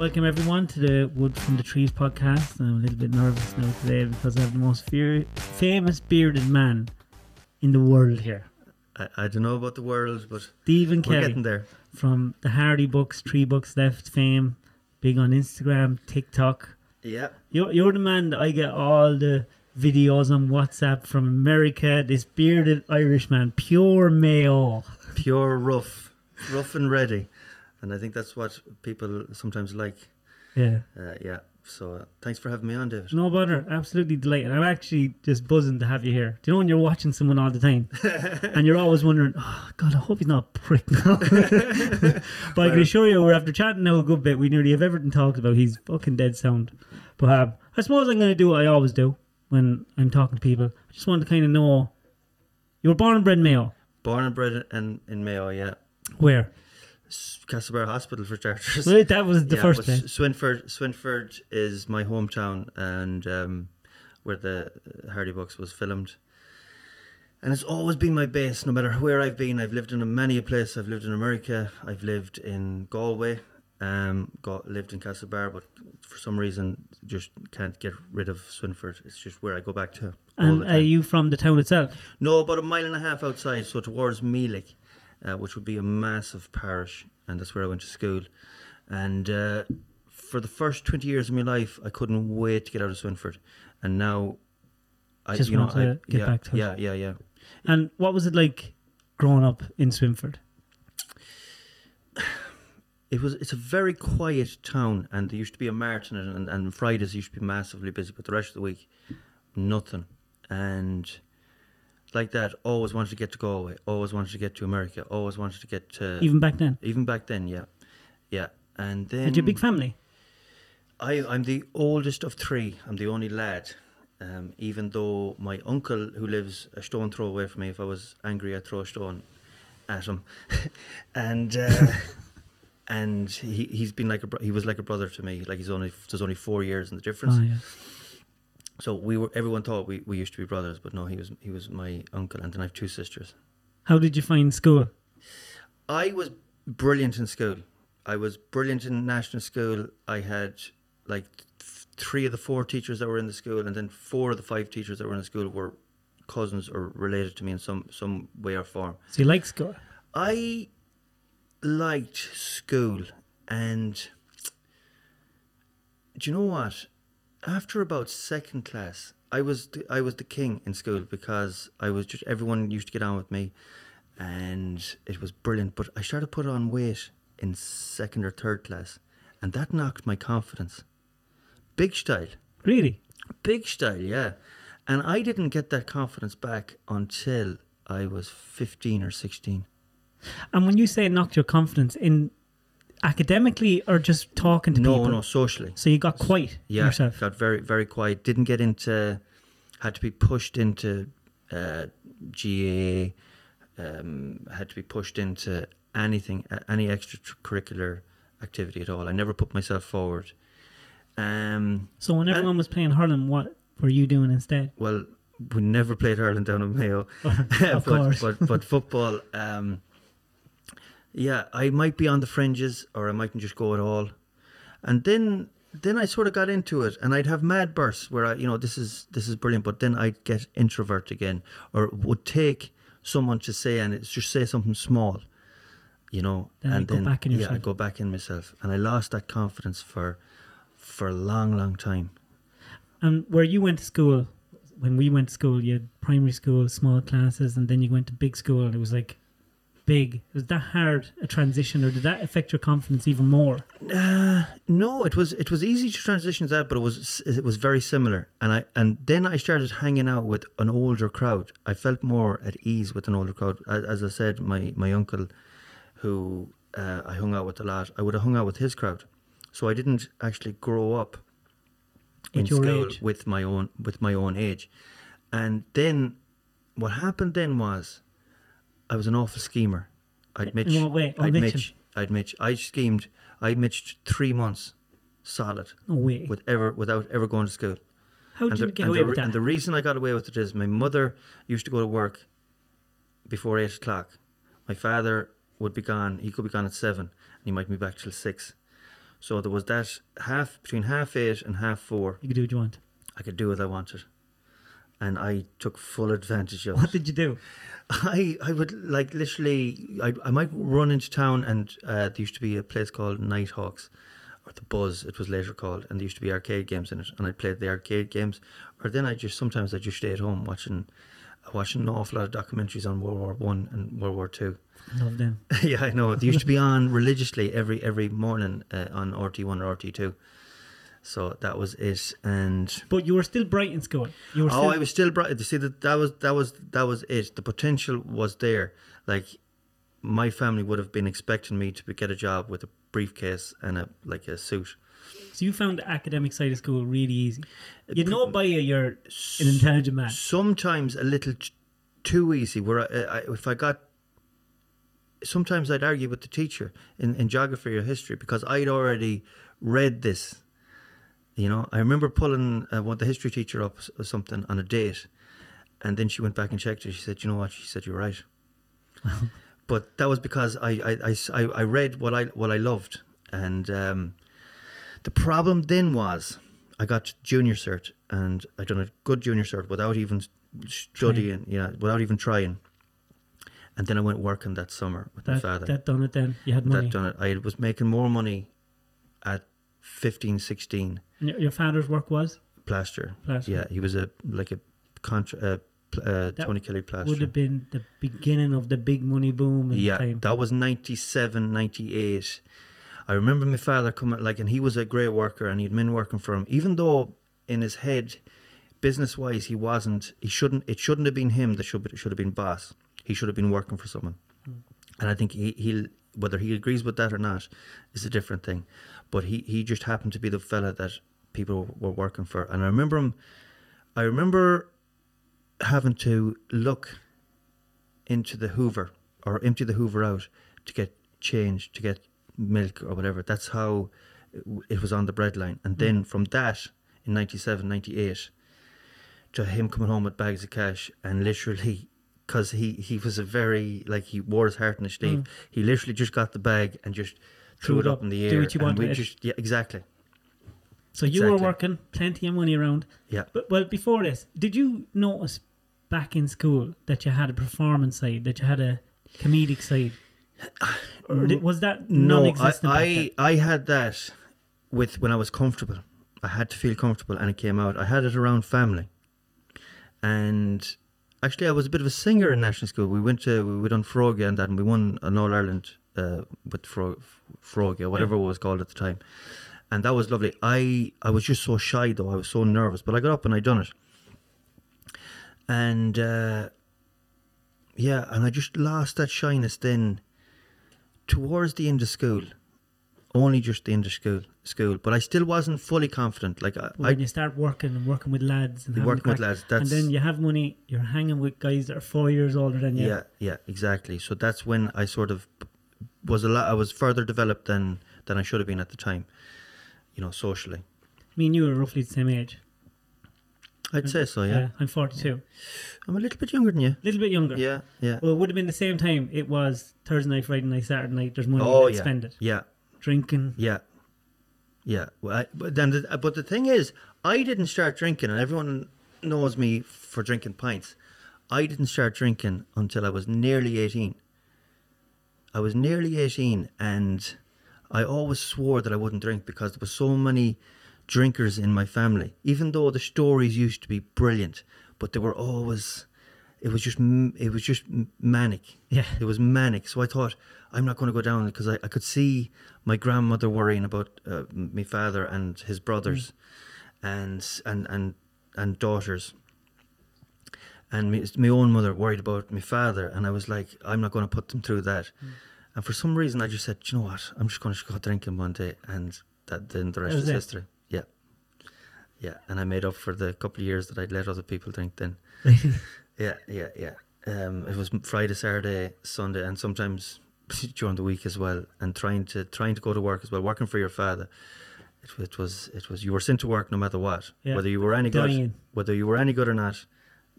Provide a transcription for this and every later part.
Welcome everyone to the Wood from the Trees podcast. I'm a little bit nervous now today because I have the most fear- famous bearded man in the world here. I, I don't know about the world, but Stephen we're Kelly getting there. from the Hardy Bucks, Three Bucks Left fame, big on Instagram, TikTok. Yeah. You're, you're the man that I get all the videos on WhatsApp from America. This bearded Irish man, pure Mayo. Pure rough, rough and ready. And I think that's what people sometimes like. Yeah. Uh, yeah. So uh, thanks for having me on, David. No bother, absolutely delighted. I'm actually just buzzing to have you here. Do you know when you're watching someone all the time and you're always wondering, oh God, I hope he's not a prick now. but I can assure you, we're after chatting now a good bit. We nearly have everything talked about. He's fucking dead sound. But um, I suppose I'm going to do what I always do when I'm talking to people. I just want to kind of know you were born and bred in Mayo. Born and bred in, in Mayo, yeah. Where? Castlebar Hospital for starters. Well, that was the Yeah, first place. Swinford, Swinford is my hometown and um, where the Hardy Bucks was filmed. And it's always been my base, no matter where I've been. I've lived in many a place. I've lived in America. I've lived in Galway. Um, got lived in Castlebar, but for some reason just can't get rid of Swinford. It's just where I go back to. And are you from the town itself? No, about a mile and a half outside, so towards Meelick, uh, which would be a massive parish, and that's where I went to school. And uh, for the first twenty years of my life, I couldn't wait to get out of Swinford, and now, I Just you know want to I, get yeah, back to it. yeah, yeah, yeah. And what was it like growing up in Swinford? It was. It's a very quiet town, and there used to be a mart in it, and, and Fridays used to be massively busy, but the rest of the week, nothing. And like that, always wanted to get to Galway, always wanted to get to America, always wanted to get to Even back then? Even back then, yeah, yeah. And then Had you a big family? I, I'm the oldest of three. I'm the only lad. Um, even though my uncle, who lives a stone throw away from me, if I was angry, I'd throw a stone at him, and uh, and he he's been like a he was like a brother to me. Like he's only there's only four years in the difference. Oh, yeah. So we were everyone thought we, we used to be brothers, but no, he was he was my uncle, and then I have two sisters. How did you find school? I was brilliant in school. I was brilliant in national school. I had like th- three of the four teachers that were in the school, and then four of the five teachers that were in the school were cousins or related to me in some some way or form. So you like school? I liked school, and do you know what? After about second class, I was the, I was the king in school because I was just everyone used to get on with me, and it was brilliant. But I started to put on weight in second or third class, and that knocked my confidence. Big style. Really? Big style, yeah. And I didn't get that confidence back until I was 15 or 16. And when you say it knocked your confidence in academically or just talking to no, people? no, no, socially. So you got quiet Yeah, yourself. got very, very quiet. Didn't get into, had to be pushed into uh, GAA, um, had to be pushed into anything, any extracurricular activity at all. I never put myself forward. Um, So when And- everyone was playing hurling, what were you doing instead? well, we never played hurling down in Mayo. of but, course. but but football, um, yeah, I might be on the fringes or I mightn't just go at all. And then then I sort of got into it, and I'd have mad bursts where I, you know, this is this is brilliant, but then I'd get introvert again, or would take someone to say and it's just say something small, you know, Then and then back in yeah, I go back in myself, and I lost that confidence for for a long, long time. And where you went to school, when we went to school, you had primary school, small classes, and then you went to big school. And it was like big. Was that hard a transition, or did that affect your confidence even more? Uh, no, it was it was easy to transition to that, but it was it was very similar. And I and then I started hanging out with an older crowd. I felt more at ease with an older crowd. As, as I said, my my uncle, who uh, I hung out with a lot, I would have hung out with his crowd. So I didn't actually grow up in school age. with my own with my own age. And then what happened then was I was an awful schemer. I'd mitch. What way? Oh, I'd mitching. mitch. I'd mitch. I schemed. I mitched three months solid No way. with ever without ever going to school. How did and you the, get away the, with that? And the reason I got away with it is my mother used to go to work before eight o'clock. My father would be gone. He could be gone at seven, and he might be back till six. So there was that half between half eight and half four. You could do what you want. I could do what I wanted, and I took full advantage of What it. did you do? I I would like literally. I I might run into town, and uh, there used to be a place called Nighthawks, or the Buzz. It was later called, and there used to be arcade games in it, and I played the arcade games. Or then I just sometimes I just stay at home watching, watching an awful lot of documentaries on World War One and World War Two. Love them. yeah, I know. They used to be on religiously every every morning uh, on RTÉ one or RTÉ two. So that was it, and But you were still bright in school. You were oh, still, I was still bright. You see that that was that was that was it. The potential was there. Like my family would have been expecting me to get a job with a briefcase and a like a suit. so you found the academic side of school really easy. You know by you you're an intelligent man. Sometimes a little too easy. Where I, I, if I got, sometimes I'd argue with the teacher in, in geography or history because I'd already read this. You know, I remember pulling uh, one the history teacher up or something on a date, and then she went back and checked it. She said, "You know what?" She said, "You're right." but that was because I, I, I, I, read what I what I loved, and um, the problem then was I got junior cert, and I done a good junior cert without even studying, yeah, without even trying. And then I went working that summer with my father. that done it then. You had money. That done it. I was making more money at 15, 16 your, father's work was? plaster. Plaster. Yeah, he was a like a contra, uh, pl- uh, Tony Kelly plaster. Would have been the beginning of the big money boom yeah, time. that was 97, 98. I remember my father coming, like, and he was a great worker and he'd been working for him, even though in his head, business wise, he wasn't, he shouldn't, it shouldn't have been him that should, be, should have been boss. He should have been working for someone. And I think he, he'll, whether he agrees with that or not is a different thing. But he, he just happened to be the fella that people were working for. And I remember him, I remember having to look into the Hoover or empty the Hoover out to get change, to get milk or whatever. That's how it was on the bread line. And then mm. from that in 97, 98 to him coming home with bags of cash and literally because he, he was a very like he wore his heart on his sleeve. Mm. He literally just got the bag and just threw, it up, in the air. Do what you want we with it. just yeah, exactly. so you were working, plenty of money around. Yeah. But well, before this, did you notice back in school that you had a performance side, that you had a comedic side? Or did, was that No, I, I? I had that with when I was comfortable. I had to feel comfortable, and it came out. I had it around family, and actually, I was a bit of a singer in national school. We went to we done Frogia and that, and we won an All Ireland uh, with Fro- Frogia, whatever it was called at the time, and that was lovely. I I was just so shy though. I was so nervous, but I got up and I done it, and uh, yeah, and I just lost that shyness then towards the end of school, only just the end of school, school. But I still wasn't fully confident. Like I, when I you start working and working with lads and working with lads, and then you have money, you're hanging with guys that are four years older than you. yeah, yeah, exactly. So that's when I sort of was a lot. I was further developed than than I should have been at the time. You know, socially, Me and you were roughly the same age. I'd say so. Yeah, I'm 42, I'm a little bit younger than you. a little bit younger. Yeah, yeah. Well, it would have been the same time. It was Thursday night, Friday night, Saturday night. There's money. Oh yeah, spend it. yeah, Drinking. yeah, yeah. Well, I, but then, the, but the thing is, I didn't start drinking, and everyone knows me for drinking pints. I didn't start drinking until I was nearly eighteen. I was nearly eighteen, and I always swore that I wouldn't drink because there were so many drinkers in my family. Even though the stories used to be brilliant, but they were always. It was just it was just manic. Yeah. It was manic. So I thought I'm not going to go down because I, I could see my grandmother worrying about uh, my father and his brothers, and and and and daughters. And me, my own mother worried about my father, and I was like, I'm not going to put them through that. And for some reason, I just said, you know what? I'm just going to go drinking one day, and that then the rest is it. history. Yeah, yeah. And I made up for the couple of years that I'd let other people drink. Then, yeah, yeah, yeah. Um, it was Friday, Saturday, Sunday, and sometimes during the week as well. And trying to trying to go to work as well, working for your father. It, it was it was you were sent to work no matter what, Yeah. whether you were any good, Dying. whether you were any good or not.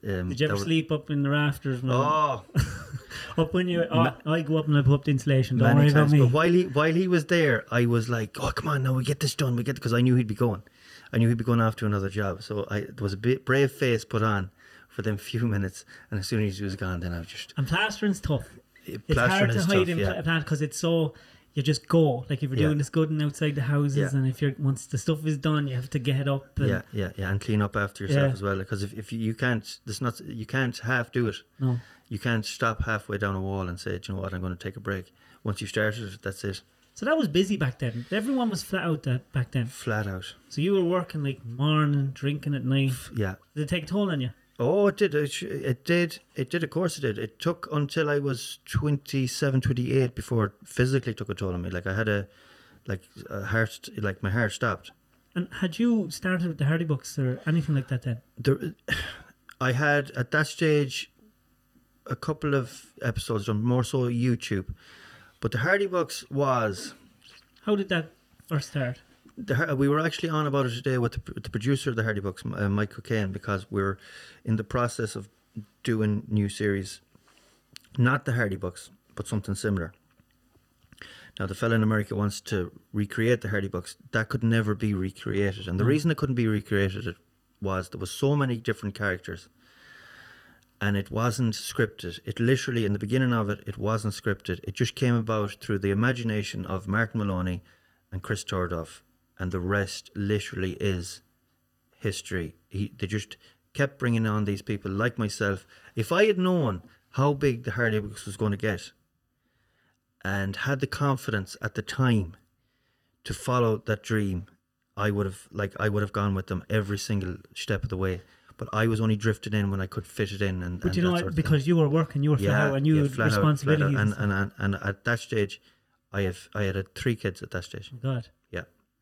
Um, Did you ever sleep up in the rafters? man? Oh, Up when you, oh, I go up and I put up the insulation. Don't worry about me. But while he while he was there, I was like, "Oh, come on, now we get this done. We get because I knew he'd be going. I knew he'd be going off to another job. So I there was a bit brave face put on for them few minutes, and as soon as he was gone, then I was just And plastering's tough. It's plastering hard to hide tough, in yeah. because it's so you just go like if you're Yeah. doing this good and outside the houses Yeah. and if you're once the stuff is done you have to get up and yeah, yeah, yeah, and clean up after yourself Yeah. as well. Because if, if you, you can't, this not you can't half do it. no You can't stop halfway down a wall and say, "Do you know what, I'm going to take a break. Once you started it, that's it, so that was busy back then everyone was flat out that back then flat out. so you were working like morning drinking at night Yeah. did it take a toll on you Oh, it did. It, it did. It did. Of course, it did. It took until I was 27, 28 before it physically took a toll on me. Like I had a, like a heart, like my heart stopped. and had you started with the Hardy Bucks or anything like that then There, I had at that stage a couple of episodes on more so YouTube, but the Hardy Bucks was how did that first start the, we were actually on about it today with the, the producer of the Hardy Bucks, uh, Mike Cockayne, because we're in the process of doing new series, not the Hardy Bucks, but something similar. Now, the fellow in America wants to recreate the Hardy Bucks. That could never be recreated, and the reason it couldn't be recreated was there was so many different characters, and it wasn't scripted. It literally, in the beginning of it, it wasn't scripted. It just came about through the imagination of Martin Maloney and Chris Tordoff, and the rest literally is history. He, they just kept bringing on these people like myself. If I had known how big the Hardy Bucks was going to get, and had the confidence at the time to follow that dream, I would have like I would have gone with them every single step of the way. But I was only drifted in when I could fit it in, and, but and you know sort of thing. because you were working you were flat out and you had out, flat responsibilities out. and And, and, and at that stage, I have I had three kids at that stage. stuff. God Yeah,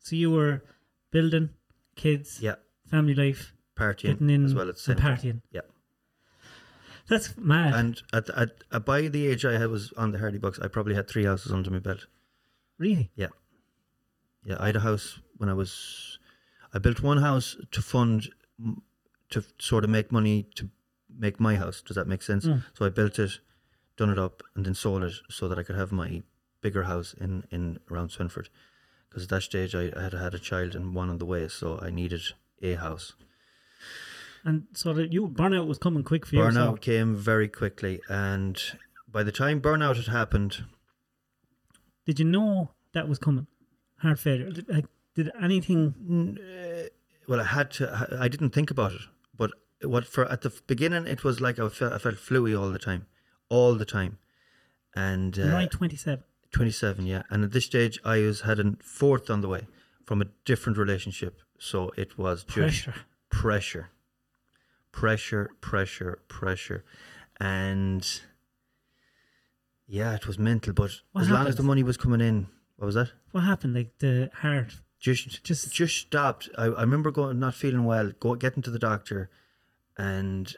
so you were building kids yeah, family life partying getting in as well at the same and time. partying Yeah, that's mad and at, at, at by the age I was on the Hardy Bucks, I probably had three houses under my belt. really Yeah, yeah. I had a house when I was. I built one house to fund, to sort of make money to make my house. Does that make sense? Mm. So I built it, done it up, and then sold it so that I could have my bigger house in in around Swinford. Because at that stage I, I had had a child and one on the way, so I needed a house. And so that you burnout was coming quick for you. Burnout came very quickly, and by the time burnout had happened, did you know that was coming? Heart failure. Did, like, did anything? well, I had to. I didn't think about it, but what for at the beginning it was like I felt I felt fluey all the time, all the time, and uh, You're only twenty seven, yeah. And at this stage, I was had a fourth on the way from a different relationship, so it was Pressure. pressure, pressure, pressure, pressure, and yeah, it was mental. But What as long as the money was coming in, what was that? What happened? Like the heart. just Just- just stopped. I, I remember going not feeling well, go getting to the doctor, and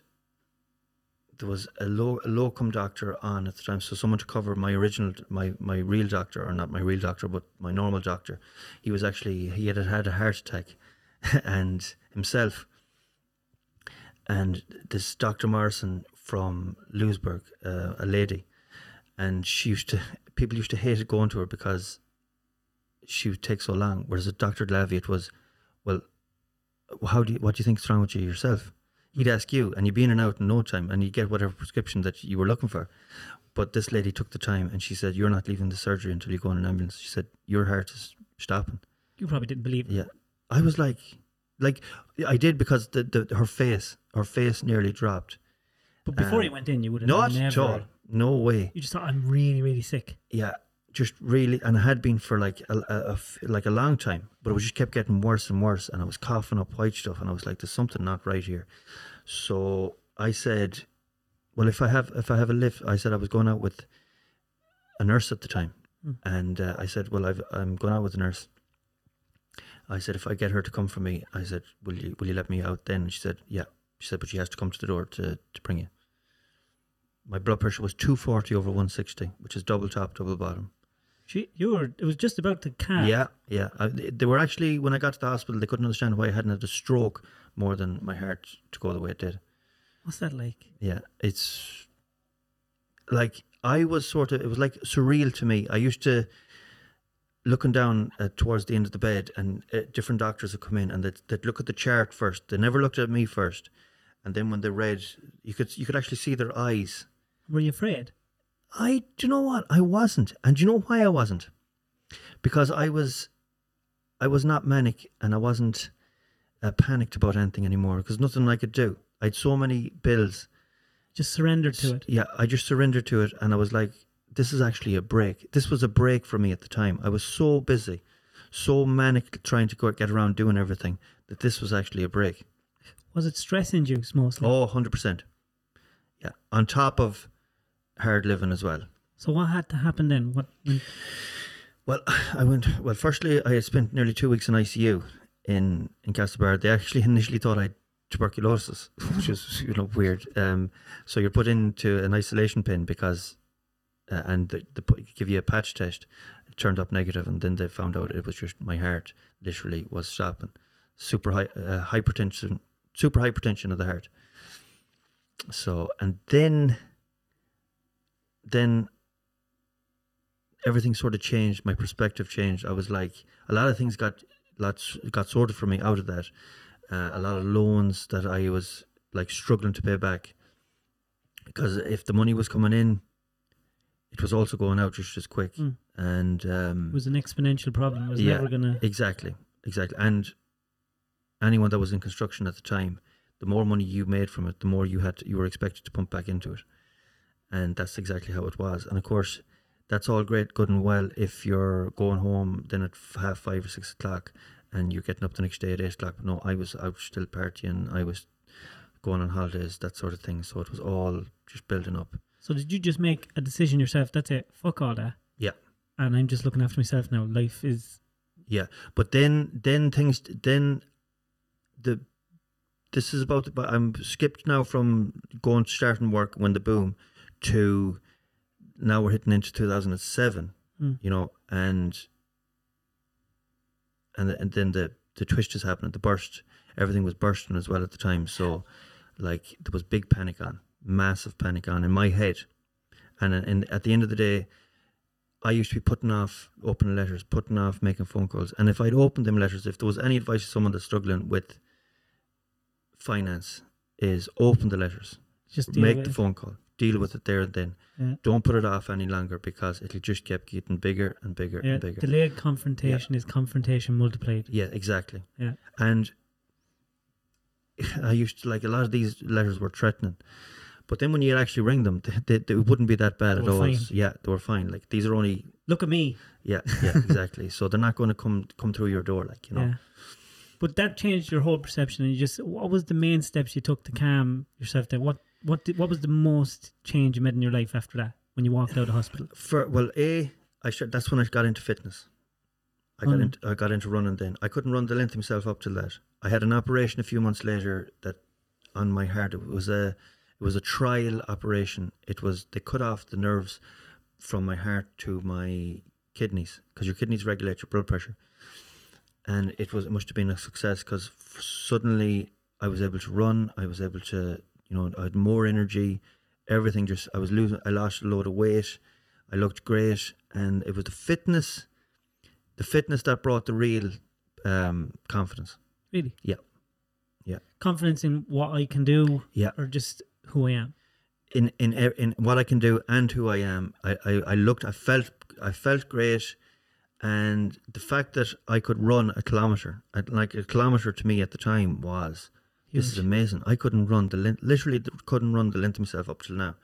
there was a low a locum doctor on at the time, so someone to cover my original my my real doctor or not my real doctor but my normal doctor. He was actually he had had a heart attack, and himself. And this Dr. Morrison from Louisburgh, uh, a lady, and she used to people used to hate going to her because she would take so long. Whereas at Dr. Lavey, it was, well, how do you, what do you think's wrong with you yourself? He'd ask you, and you'd be in and out in no time, and you'd get whatever prescription that you were looking for. But this lady took the time, and she said, "You're not leaving the surgery until you go on an ambulance." She said, "Your heart is stopping." You probably didn't believe it. Yeah, I was like, like I did because the, the her face, her face nearly dropped. But before Um, you went in, you would have Not never. at all. No way. You just thought, I'm really, really sick. yeah, just really, and I had been for like a, a- a like a long time, but it was just kept getting worse and worse, and I was coughing up white stuff, and I was like, "There's something not right here." So I said, "Well, if I have if I have a lift," I said I was going out with a nurse at the time, Hmm. and uh, I said, "Well, I've, I'm going out with a nurse." I said, "If I get her to come for me," I said, "Will you will you let me out then?" And she said, "Yeah." She said, "But she has to come to the door to to bring you." My blood pressure was 240 over 160, which is double top, double bottom. You were. It was just about to calm. Yeah, yeah. I, they were actually when I got to the hospital, they couldn't understand why I hadn't had a stroke more than my heart to go the way it did. What's that like? Yeah, it's like I was sort of. It was like surreal to me. I used to looking down uh, towards the end of the bed, and uh, different doctors would come in, and they'd, they'd look at the chart first. They never looked at me first, and then when they read, you could you could actually see their eyes. Were you afraid? I, do you know what? I wasn't, and do you know why I wasn't? Because I was, I was not manic, and I wasn't uh, panicked about anything anymore. Because nothing I could do. I had so many bills. Just surrendered to it. Yeah, I just surrendered to it, and I was like, "This is actually a break. This was a break for me at the time. I was so busy, so manic trying to go get around doing everything that this was actually a break. Was it stress induced mostly? Oh, 100 percent. Yeah, on top of hard living as well. So what had to happen then? What? When, Well, I went. Well, firstly, I had spent nearly two weeks in ICU in in Castlebar. They actually initially thought I had tuberculosis, which is you know weird. Um, so you're put into an isolation pin because, uh, and they, they put, give you a patch test. It turned up negative, and then they found out it was just my heart literally was stopping. Super high uh, hypertension, super hypertension of the heart. So and then, then everything sort of changed. My perspective changed. I was like, a lot of things got lots got sorted for me out of that. Uh, a lot of loans that I was like struggling to pay back because if the money was coming in, it was also going out just as quick. Mm. And um, it was an exponential problem. It was Yeah. never gonna. Exactly, exactly. And anyone that was in construction at the time, the more money you made from it, the more you had to, you were expected to pump back into it. And that's exactly how it was. And of course, that's all great, good and well if you're going home then at half five or six o'clock and you're getting up the next day at eight o'clock. But no, I was out still partying. I was going on holidays, that sort of thing. So it was all just building up. So did you just make a decision yourself? That's it. Fuck all that. Yeah. And I'm just looking after myself now. Life is. Yeah, but then then things then the this is about but I'm skipped now from going starting work when the boom to now we're hitting into 2007. Mm. You know, and and and then the the twist is happening. The burst, everything was bursting as well at the time. So like there was big panic on, massive panic on in my head, and and at the end of the day. I used to be putting off opening letters, putting off making phone calls. And if I'd opened them letters, if there was any advice to someone that's struggling with finance, is open the letters, Just make the phone call, deal with it there and then. Yeah. Don't put it off any longer because it'll just keep getting bigger and bigger Yeah, and bigger. delayed confrontation is confrontation multiplied. Yeah, exactly. Yeah. And I used to like a lot of these letters were threatening. But then when you actually ring them, they, they, they wouldn't be that bad at all. fine. Yeah, they were fine. Like these are only Look at me. yeah, yeah, exactly. so they're not going to come come through your door, like you know. Yeah. But that changed your whole perception, and you just what was the main steps you took to calm yourself down? What what did, what was the most change you made in your life after that when you walked out of hospital? For well, a I should, that's when I got into fitness. I got Mm. into I got into running. Then I couldn't run the length myself up till that. I had an operation a few months later that on my heart. It was a it was a trial operation. It was they cut off the nerves from my heart to my kidneys because your kidneys regulate your blood pressure. And it was it must have been a success because suddenly I was able to run. I was able to you know I had more energy. Everything just I was losing. I lost a load of weight. I looked great, and it was the fitness, the fitness that brought the real um, confidence. Really? Yeah. Yeah. Confidence in what I can do, Yeah. or just who I am. in in in what I can do and who I am. I, I, I looked, I felt, I felt great, and the fact that I could run a kilometer, like a kilometer to me at the time was, this is amazing. I couldn't run the length, literally couldn't run the length of myself up till now,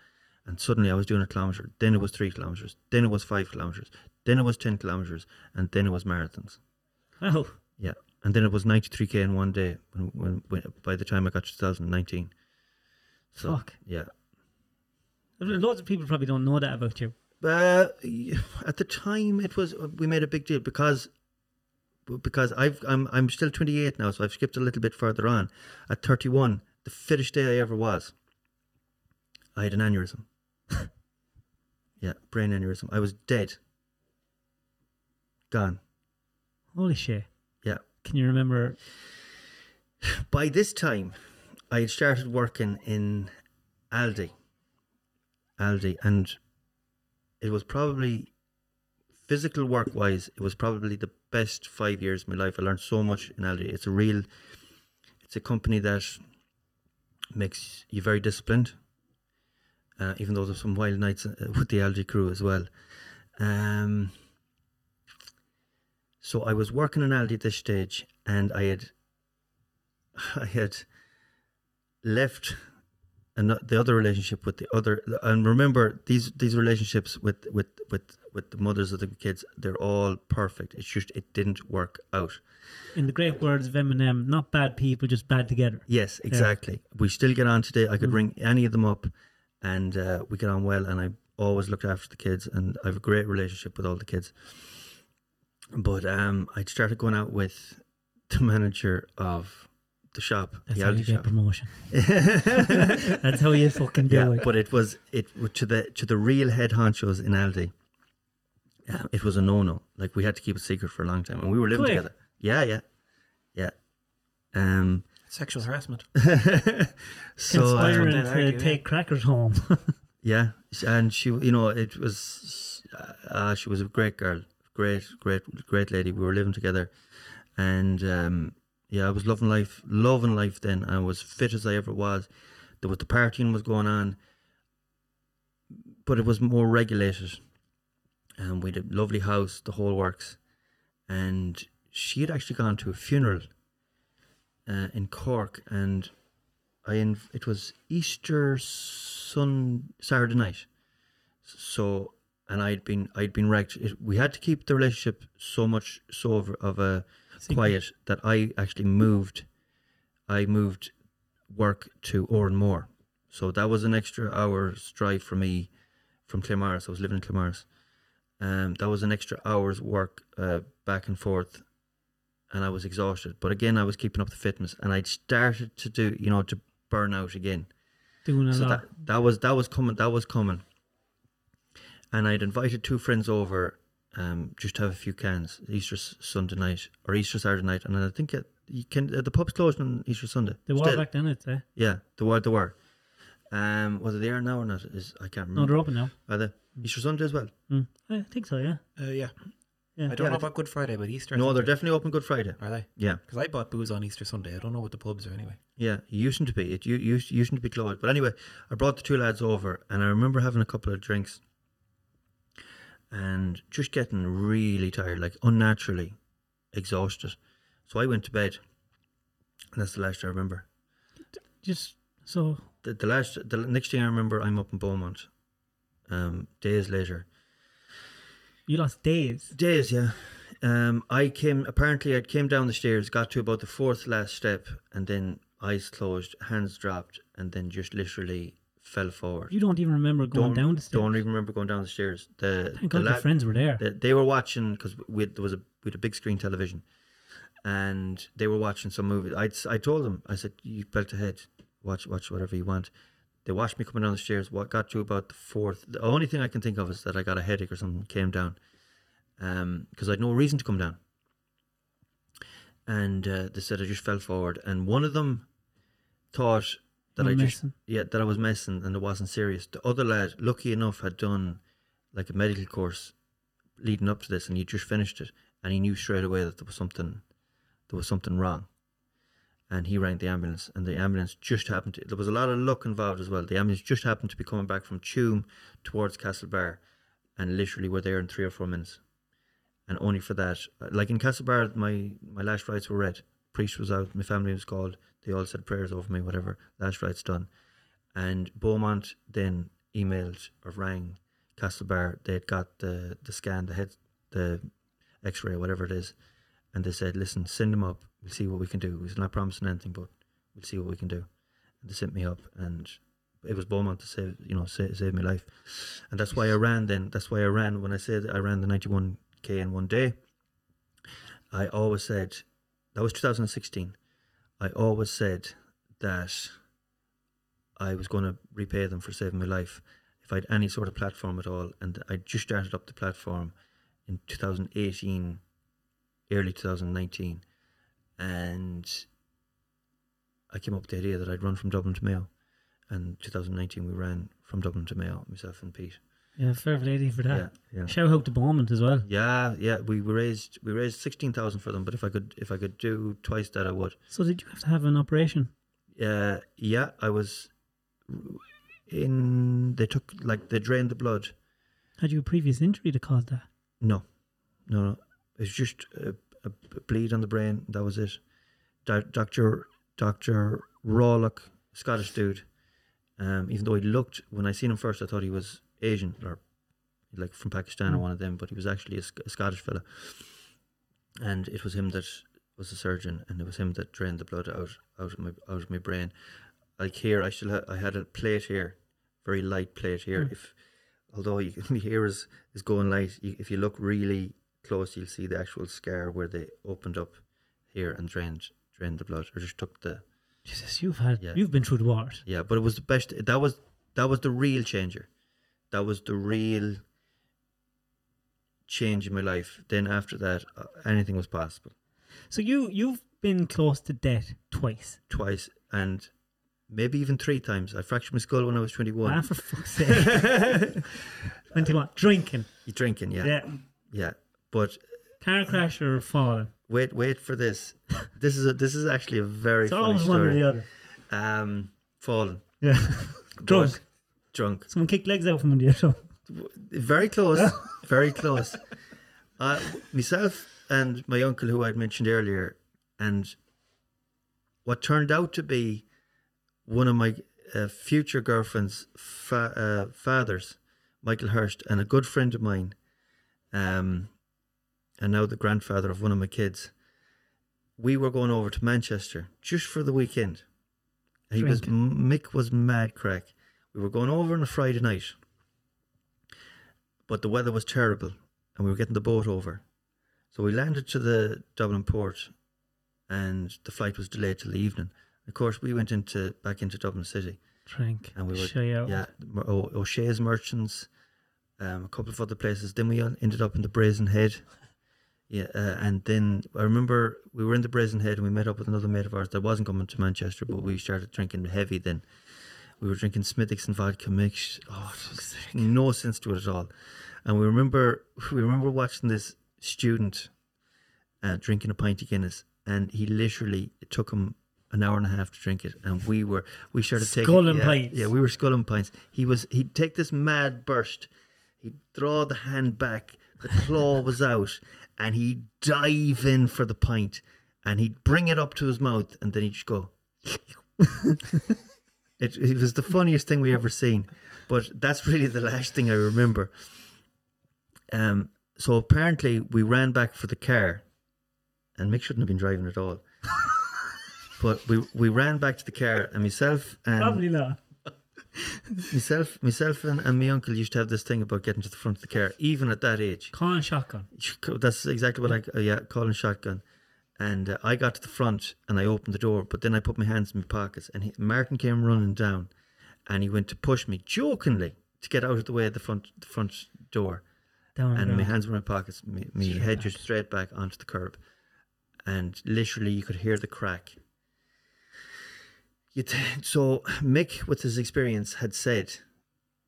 and suddenly I was doing a kilometer. Then it was three kilometers. Then it was five kilometers. Then it was ten kilometers, and then it was marathons. Oh, Yeah, and then it was ninety three k in one day. When, when, when by the time I got to two thousand nineteen. So Fuck. yeah. Lots of people probably don't know that about you. Uh, at the time, it was we made a big deal because because I've I'm I'm still 28 now, so I've skipped a little bit further on. At 31, the fittest day I ever was, I had an aneurysm. yeah, brain aneurysm. I was dead. Gone. Holy shit! Yeah. Can you remember? By this time, I had started working in Aldi. Aldi, and it was probably physical work wise, it was probably the best five years of my life. I learned so much in Aldi. It's a real, it's a company that makes you very disciplined. Uh, even though there's some wild nights uh, with the Aldi crew as well. Um, so I was working in Aldi at this stage, and I had, I had left ano- the other relationship with the other. And remember, these these relationships with with with with the mothers of the kids, they're all perfect. It's just it didn't work out. In the great words of Eminem, not bad people, just bad together. Yes, exactly. We still get on today. I could ring any of them up, and uh, we get on well. And I always looked after the kids, and I have a great relationship with all the kids. But um, I started going out with the manager of the shop, That's the how Aldi you get shop. promotion. That's how you fucking do yeah, it. but it was it to the to the real head honchos in Aldi. Yeah, it was a no no. Like we had to keep it secret for a long time, and we were living Quick. together. Yeah, yeah, yeah. Um. Sexual harassment. so uh, Conspiring They'd to argue, yeah. take crackers home. Yeah, and she, you know, it was, uh, she was a great girl, great, great, great lady. We were living together, and um, yeah, I was loving life, loving life. Then I was fit as I ever was. There was the partying was going on, but it was more regulated, and we had a lovely house, the whole works, and she had actually gone to a funeral uh, in Cork, and I inv- it was Easter Sun Saturday night. So and I'd been I'd been wrecked. It, we had to keep the relationship so much so of, of a quiet that I actually moved. I moved work to Oranmore, so that was an extra hour's drive for me from Claremorris. I was living in Claremorris. Um, that was an extra hour's work uh, back and forth, and I was exhausted. But again, I was keeping up the fitness, and I'd started to do you know to burn out again Doing a so lot. that that was that was coming that was coming and i'd invited two friends over um just to have a few cans easter sunday night or easter saturday night and i think it, you can uh, the pub's closed on easter sunday they were Still. back then, I'd say. yeah they were they were um whether they are now or not is i can't remember. No, they're open now. are they easter sunday as well Mm. I think so, yeah. Uh, yeah. Yeah. I don't Yeah, know about Good Friday, but Easter. No think they're definitely open good friday Are they? yeah Because I bought booze on Easter Sunday. I don't know what the pubs are anyway. Yeah, it used to be. It used used to be closed. But anyway, I brought the two lads over, and I remember having a couple of drinks, and just getting really tired, like unnaturally exhausted. So I went to bed, and that's the last I remember. Just so The, the last, the next thing I remember, I'm up in Beaumont. Um, days later, you lost days. days, yeah. Um, I came. Apparently, I came down the stairs, got to about the fourth last step, and then eyes closed, hands dropped, and then just literally fell forward. You don't even remember going don't, down the stairs. Don't even remember going down the stairs. The, Thank the God your friends were there. the- they were watching because we had- there was a we had a big screen television, and they were watching some movie. I I told them I said you belt ahead, watch watch whatever you want. They watched me coming down the stairs. What got to about the fourth? The only thing I can think of is that I got a headache or something. Came down, um, because I had no reason to come down. And uh, they said I just fell forward, and one of them thought that You I just messing. yeah that I was messing and it wasn't serious. The other lad, lucky enough, had done like a medical course leading up to this, and he just finished it, and he knew straight away that there was something there was something wrong. And he rang the ambulance, and the ambulance just happened to. There was a lot of luck involved as well. The ambulance just happened to be coming back from Tuam towards Castlebar, and literally were there in three or four minutes. And only for that, like in Castlebar, my my last rites were read. Priest was out, my family was called. They all said prayers over me, whatever. Last rites done, and Beaumont then emailed or rang Castlebar. They'd got the the scan, the head, the X-ray, whatever it is, and they said, "Listen, send him up. We'll see what we can do. We're not promising anything, but we'll see what we can do." And they sent me up, and it was Beaumont to save, you know, save, save my life, and that's why I ran. Then that's why I ran. When I said I ran the ninety-one k in one day, I always said that was 2016. I always said that I was going to repay them for saving my life if I had any sort of platform at all. And I just started up the platform in 2018, early 2019. And I came up with the idea that I'd run from Dublin to Mayo. And 2019, we ran from Dublin to Mayo, myself and Pete. Yeah, fair lady for that. Yeah, yeah. Shout out to Beaumont as well. Yeah, yeah, we we raised we raised sixteen thousand for them. But if I could if I could do twice that, I would. So did you have to have an operation? Uh, yeah, I was in. They took like they drained the blood. Had you a previous injury to cause that? No, no, no. It's just a, a bleed on the brain. That was it. Doctor Doctor Rawlock, Scottish dude. Um, even though he looked when I seen him first, I thought he was Asian or like from Pakistan or Mm. one of them, but he was actually a, a Scottish fella. And it was him that was the surgeon, and it was him that drained the blood out out of my out of my brain. Like here, I still ha- I had a plate here, very light plate here. Mm. If although you can here is is going light, you, if you look really close, you'll see the actual scar where they opened up here and drained drained the blood, or just took the Jesus, you've had Yeah. you've been through the waters. yeah. But it was the best. That was that was the real changer. That was the real change in my life. Then after that, uh, anything was possible. So you you've been close to death twice. Twice and maybe even three times. I fractured my skull when I was twenty Ah, for fuck's sake. Twenty one. Drinking. You drinking, yeah, Yeah. yeah. But Car crash or falling. wait, wait for this. This is a, this is actually a very It's funny always one or the other. Um, fallen, Yeah. Drunk. Drunk. Someone kicked legs out from under your tongue. Very close, very close. Uh, myself and my uncle, who I'd mentioned earlier, and what turned out to be one of my uh, future girlfriend's fa- uh, fathers, Michael Hurst, and a good friend of mine, um, and now the grandfather of one of my kids. We were going over to Manchester just for the weekend. He was Mick was mad crack. We were going over on a Friday night but the weather was terrible and we were getting the boat over. So we landed to the Dublin port and the flight was delayed till the evening. Of course, we went into back into Dublin City Drink. and we were Shy out. yeah o- O'Shea's Merchants, um, a couple of other places. Then we ended up in the Brazen Head. Yeah, uh, and then I remember we were in the Brazen Head and we met up with another mate of ours that wasn't coming to Manchester, but we started drinking heavy then. We were drinking Smithwick's and vodka mix. Oh, no sense to it at all. And we remember we remember watching this student uh, drinking a pint of Guinness, and he literally it took him an hour and a half to drink it, and we were we started taking yeah, pints. Yeah, we were sculling pints. He was he'd take this mad burst, he'd draw the hand back, the claw was out, and he'd dive in for the pint, and he'd bring it up to his mouth, and then he'd just go. it, it was the funniest thing we ever seen, but that's really the last thing I remember. Um, so apparently we ran back for the car, and Mick shouldn't have been driving at all. but we we ran back to the car, and myself and Probably not. myself myself and, and my uncle used to have this thing about getting to the front of the car, even at that age. Calling shotgun. That's exactly what I uh, yeah calling shotgun. And uh, I got to the front and I opened the door, but then I put my hands in my pockets, and he, Martin came running down, and he went to push me jokingly to get out of the way of the front the front door, Down and my hands were in my pockets, my, my Straight head back. just straight back onto the curb, and literally you could hear the crack. You t- so Mick, with his experience, had said,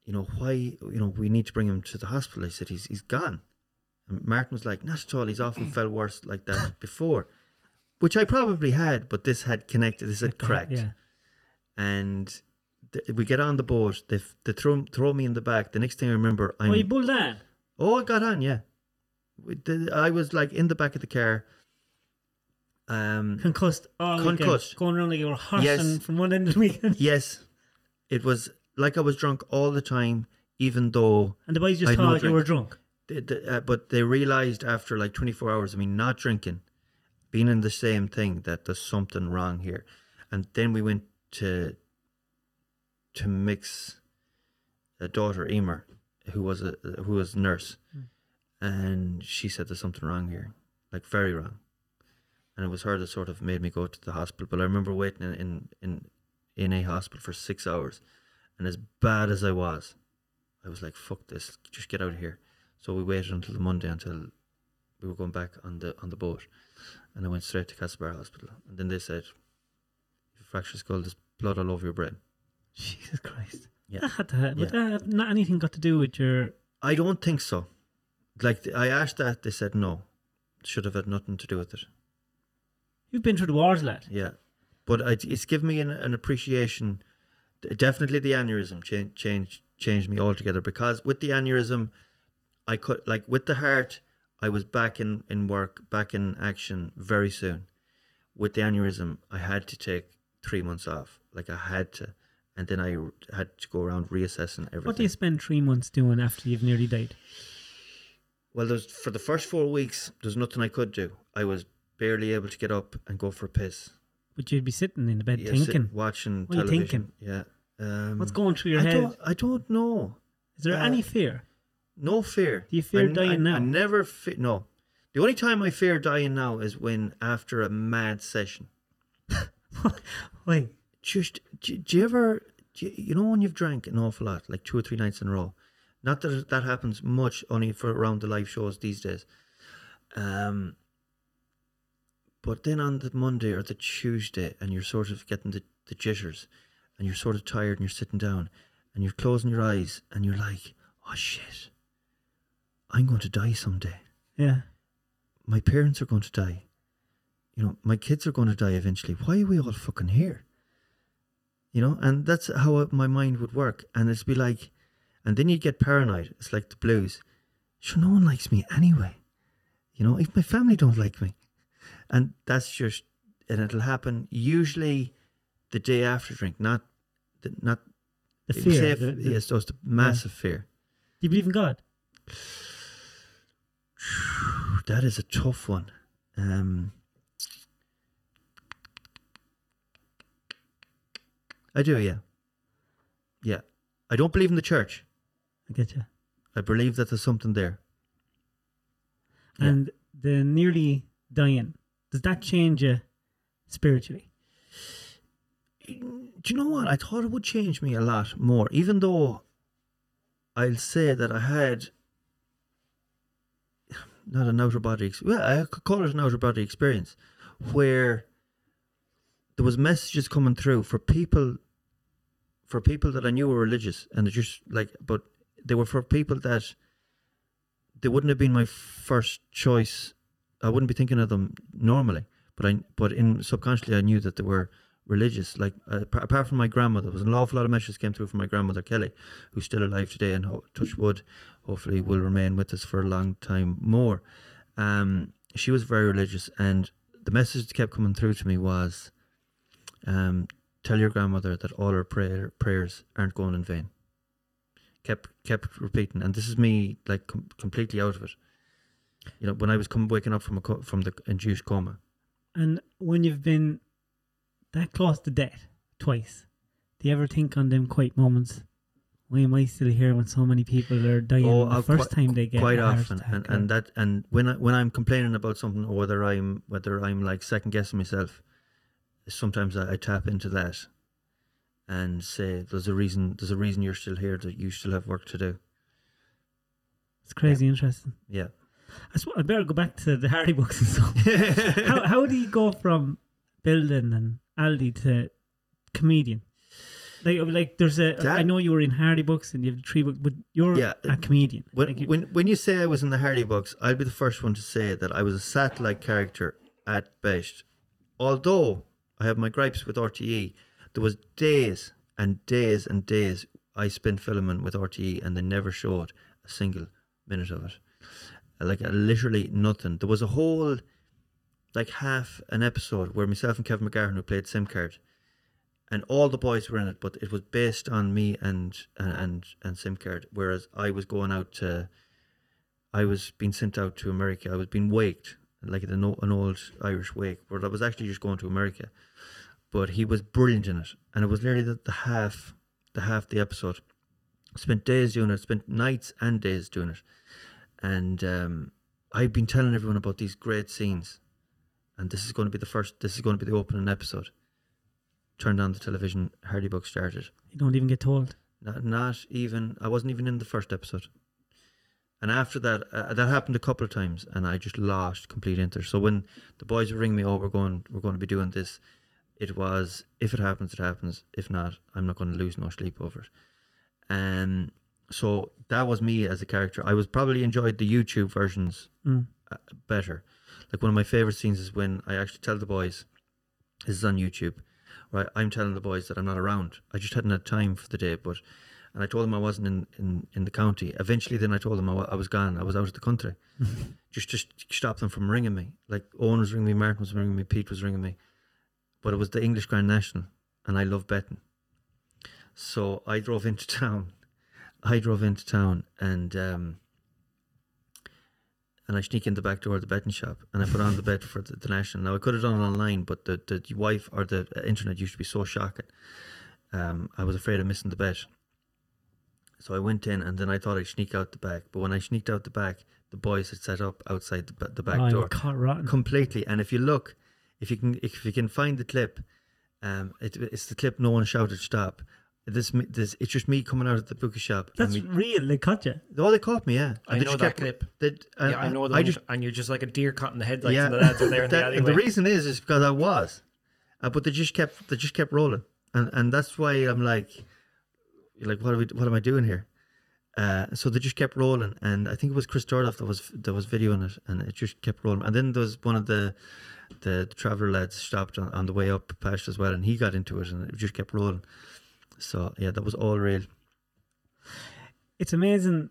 you know, why, you know, we need to bring him to the hospital. I said, he's he's gone. And Martin was like, not at all. He's often felt worse like that before, which I probably had, but this had connected. This had cracked Yeah. and th- we get on the boat. They f- they throw throw me in the back. The next thing I remember, I'm Oh, you pulled that. oh, I got on, yeah. The- I was like in the back of the car. Um, Concussed. All Concussed. Going around like you were horsing Yes. from one end of the weekend. yes, it was like I was drunk all the time, even though. And the boys just I'd no thought you were drunk. The, the, uh, but they realized after like 24 hours of me not drinking, being in the same thing, that there's something wrong here. And then we went to to Mick's a daughter, Emer, who was a who was a nurse, hmm. and she said there's something wrong here, like very wrong. And it was her that sort of made me go to the hospital. But I remember waiting in in in, in a hospital for six hours, and as bad as I was, I was like, "Fuck this! Just get out of here." So we waited until the Monday until we were going back on the on the boat, and I went straight to Castlebar Hospital. And then they said, "If fractured skull. There's blood all over your brain. Jesus Christ. Yeah. That had to have, Yeah. would that have not anything got to do with your. I don't think so. Like I asked that, they said no. Should have had nothing to do with it. You've been through the wars, lad. Yeah, but I, it's given me an, an appreciation. Definitely, the aneurysm changed changed changed me altogether because with the aneurysm, I could like with the heart, I was back in in work, back in action very soon. With the aneurysm, I had to take three months off. Like I had to, and then I had to go around reassessing everything. What do you spend three months doing after you've nearly died? Well, there's for the first four weeks, there's nothing I could do. I was barely able to get up and go for a piss. But you'd be sitting in the bed Yeah, sit- thinking, watching What are you television. Yeah. Um, what's going through your I head? Don't, I don't know. Is there uh, any fear? No fear. Do you fear I, dying I, now? I never fe- No. The only time I fear dying now is when after a mad session. Wait, Just do, do you ever do you, you know when you've drank an awful lot, like two or three nights in a row? Not that that happens much, only for around the live shows these days. Um, but then on the Monday or the Tuesday, and you're sort of getting the, the jitters, and you're sort of tired, and you're sitting down, and you're closing your eyes, and you're like, "Oh shit, I'm going to die someday. yeah. My parents are going to die. You know, my kids are going to die eventually. Why are we all fucking here?" You know, and that's how my mind would work, and it'd be like, and then you'd get paranoid. It's like the blues. Sure, no one likes me anyway. You know, if my family don't like me, and that's just, and it'll happen usually the day after drink, not, the, not The fear. if- the- the- yes, those the massive fear. Do you believe in God? That is a tough one. Um, I do, yeah, yeah. I don't believe in the church. I get you. I believe that there's something there. Yeah. And the nearly dying, does that change you spiritually? Do you know what? I thought it would change me a lot more, even though I'll say that I had not an outer body. Well, I could call it an outer body experience, where there was messages coming through for people, for people that I knew were religious, and they just like, but they were for people that they wouldn't have been my first choice. I wouldn't be thinking of them normally, but I, but in subconsciously, I knew that they were religious. Like uh, apart from my grandmother, there was an awful lot of messages came through from my grandmother Kelly, who's still alive today, and ho- touch wood, hopefully will remain with us for a long time more. Um, she was very religious, and the message that kept coming through to me was, um, "Tell your grandmother that all her prayer prayers aren't going in vain." Kept kept repeating, and this is me like com- completely out of it. You know, when I was come waking up from a co- from the induced coma, And when you've been that close to death twice, do you ever think on them quiet moments? Why am I still here when so many people are dying the uh, first time they get quite often, and, and that and when I, when I'm complaining about something or whether I'm whether I'm like second guessing myself, sometimes I, I tap into that, and say there's a reason there's a reason you're still here that you still have work to do. it's crazy interesting. Yeah. I, sw- I better go back to the Hardy Bucks and stuff. how how do you go from building and Aldi to comedian? Like like there's a I That- know you were in Hardy Bucks and you have Three Bucks, but you're Yeah. a comedian. When, Like you- when when you say I was in the Hardy Bucks, I'll be the first one to say that I was a satellite character at best. Although I have my gripes with RTE, there was days and days and days I spent filming with RTE and they never showed a single minute of it. Like uh, literally nothing. There was a whole like half an episode where myself and Kevin McGarren who played Simcard and all the boys were in it, but it was based on me and and and, and. Whereas I was going out to, I was being sent out to America. I was being waked like an, o- an old Irish wake, where I was actually just going to America. But he was brilliant in it, and it was literally the, the half, the half the episode. Spent days doing it. Spent nights and days doing it, and um, I've been telling everyone about these great scenes, and this is going to be the first. This is going to be the opening episode turned on the television, Hardy Buck started. you don't even get told. Not, not even, I wasn't even in the first episode. And after that, uh, that happened a couple of times, and I just lost complete interest. So when the boys would ring me, oh, we're going, we're going to be doing this, it was if it happens, it happens. If not, I'm not going to lose no sleep over it. And so that was me as a character. I was probably enjoyed the YouTube versions Mm. uh, better. Like one of my favorite scenes is when I actually tell the boys, this is on YouTube, right? I'm telling the boys that I'm not around. I just hadn't had time for the day, but and I told them I wasn't in, in, in the county. Eventually, then I told them I, I was gone. I was out of the country, just to stop them from ringing me. Like Owen was ringing me, Martin was ringing me, Pete was ringing me, but it was the English Grand National, and I love betting. So I drove into town. I drove into town and um, and I sneak in the back door of the betting shop and I put on the bet for the, the national. Now I could have done it online, but the the wife or the internet used to be so shocking. Um, I was afraid of missing the bet. So I went in and then I thought I'd sneak out the back. But when I sneaked out the back, the boys had set up outside the, the back oh, door caught rotten. completely. And if you look, if you can, if you can find the clip, um, it, it's the clip. No one shouted stop. This, me- this, it's just me coming out of the bookie shop. That's me, real. They caught you. oh, they caught me. Yeah, I And they know that kept- clip. they- and yeah, I know the I just and you're just like a deer caught in the headlights, yeah. and the there in the That- alleyway. and the reason is is because I was, uh, but they just kept they just kept rolling, and and that's why I'm like, you're like what are we, what am I doing here? Uh, so they just kept rolling, and I think it was Chris Tordoff that was that was videoing it, and it just kept rolling. And then there was one of the the, the traveller lads stopped on, on the way up past as well, and he got into it, and it just kept rolling. So yeah, that was all real. It's amazing.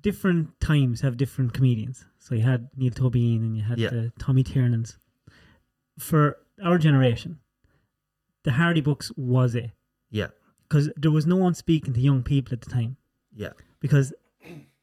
Different times have different comedians. So you had Neil Tobin and you had Yeah. the Tommy Tiernans. For our generation, the Hardy Bucks was it Yeah, because there was no one speaking to young people at the time yeah, because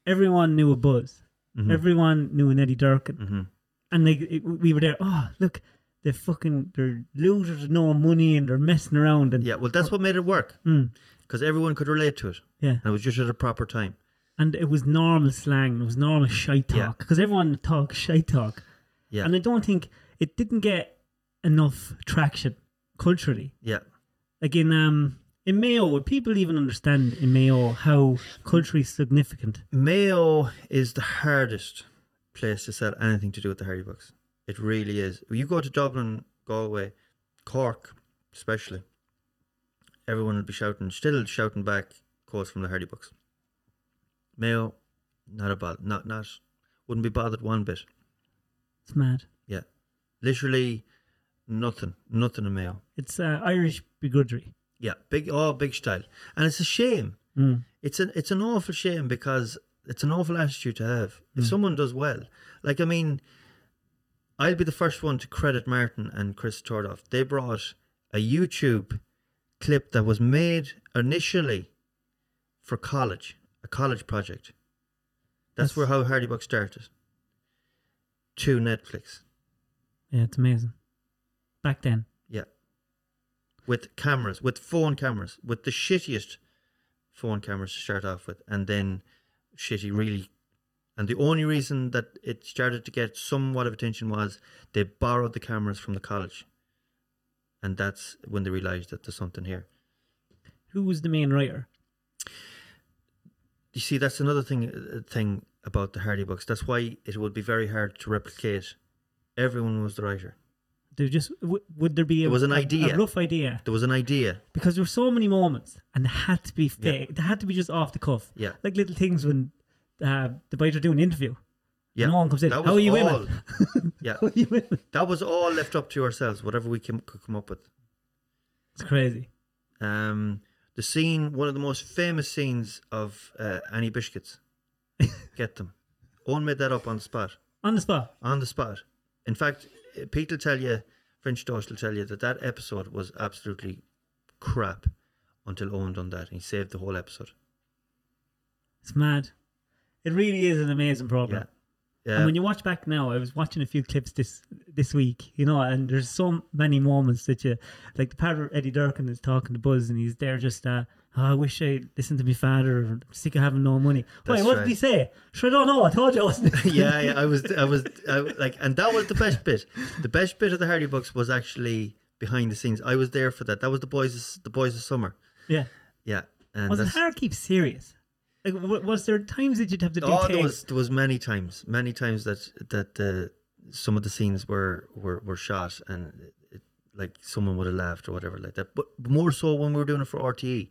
everyone knew a Buzz, Mhm. everyone knew an Eddie Durkin, Mhm. and like it, we were there. Oh, look, they fucking they're losers with no money and they're messing around and yeah. Well, that's what made it work Mm, because everyone could relate to it, yeah. and it was just at a proper time. and it was normal slang. It was normal shite Yeah. talk because everyone talks shite talk. Yeah. And I don't think it didn't get enough traction culturally. Yeah. Like in um in Mayo, would people even understand in Mayo how culturally significant? Mayo is the hardest place to sell anything to do with the Hardy Bucks. It really is. You go to Dublin, Galway, Cork, especially, everyone will be shouting, still shouting back quotes from the Hardy Bucks. Mayo, not a bother, not not, wouldn't be bothered one bit. It's mad. Yeah, literally nothing, nothing in Mayo. It's uh, Irish begrudgery. Yeah, big, oh, big style, and it's a shame. Mm. it's an it's an awful shame because it's an awful attitude to have. If someone does well, like I mean, I'll be the first one to credit Martin and Chris Tordoff. They brought a YouTube clip that was made initially for college, a college project. That's, That's- where how Hardy Buck started. To Netflix, Yeah, it's amazing. Back then, yeah, with cameras, with phone cameras, with the shittiest phone cameras to start off with, and then shitty really. And the only reason that it started to get somewhat of attention was they borrowed the cameras from the college, and that's when they realized that there's something here. who was the main writer? You see, that's another thing uh, thing about the Hardy Bucks. That's why it would be very hard to replicate. Everyone was the writer. There just w- would there be a, There was an a- idea. a rough idea There was an idea. because there were so many moments and they had to be Yeah. fake. They had to be just off the cuff, Yeah, like little things when uh, the boys are doing an interview. yeah. No one comes in. How are you all- women? Yeah, you women? that was all left up to ourselves. Whatever we can, could come up with. It's crazy. Um, the scene, one of the most famous scenes of uh, Annie Biscuits. Get them. Owen made that up on the spot. On the spot. On the spot. In fact, Pete will tell you, French Toast will tell you that that episode was absolutely crap until Owen done that. and He saved the whole episode. It's mad. It really is an amazing program. Yeah. Yeah. And when you watch back now, I was watching a few clips this this week, you know, and there's so many moments that you like. The part where Eddie Durkin is talking to Buzz, and he's there just, uh, oh, I wish I listened to my father. I'm sick of having no money. Wait, what right. did he say? Sure, I don't know. I told you I wasn't. yeah, yeah, I was, I was, I, like, and that was the best bit. The best bit of the Hardy Bucks was actually behind the scenes. I was there for that. That was the boys, the boys of summer. yeah. Yeah, and Was it hard keep serious? Like, was there times that you'd have to do Oh, there was there was many times, many times that that uh, some of the scenes were were, were shot, and it, like someone would have laughed or whatever like that. But more so when we were doing it for RTE,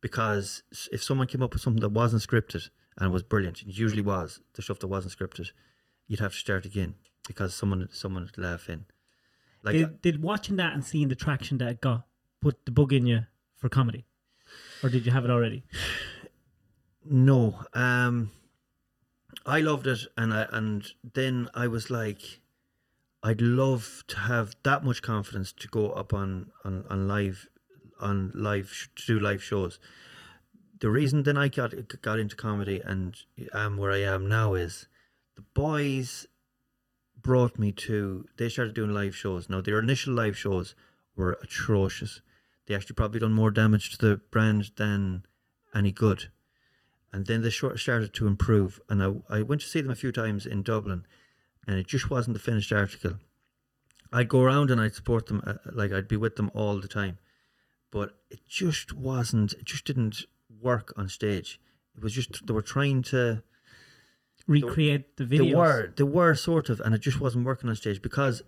because if someone came up with something that wasn't scripted and was brilliant, it usually was the stuff that wasn't scripted, you'd have to start again because someone someone would laugh in. Like Did, did watching that and seeing the traction that it got put the bug in you for comedy, or did you have it already? No, um, I loved it, and I and then I was like, I'd love to have that much confidence to go up on on, on live on live to do live shows. The reason then I got got into comedy and am where I am now is the boys brought me to. They started doing live shows. Now their initial live shows were atrocious. They actually probably done more damage to the brand than any good and then they started to improve. And I, I went to see them a few times in Dublin, and it just wasn't the finished article. I'd go around and I'd support them, uh, like I'd be with them all the time, but it just wasn't. It just didn't work on stage. It was just they were trying to. Recreate the videos. They were, they were sort of, and it just wasn't working on stage because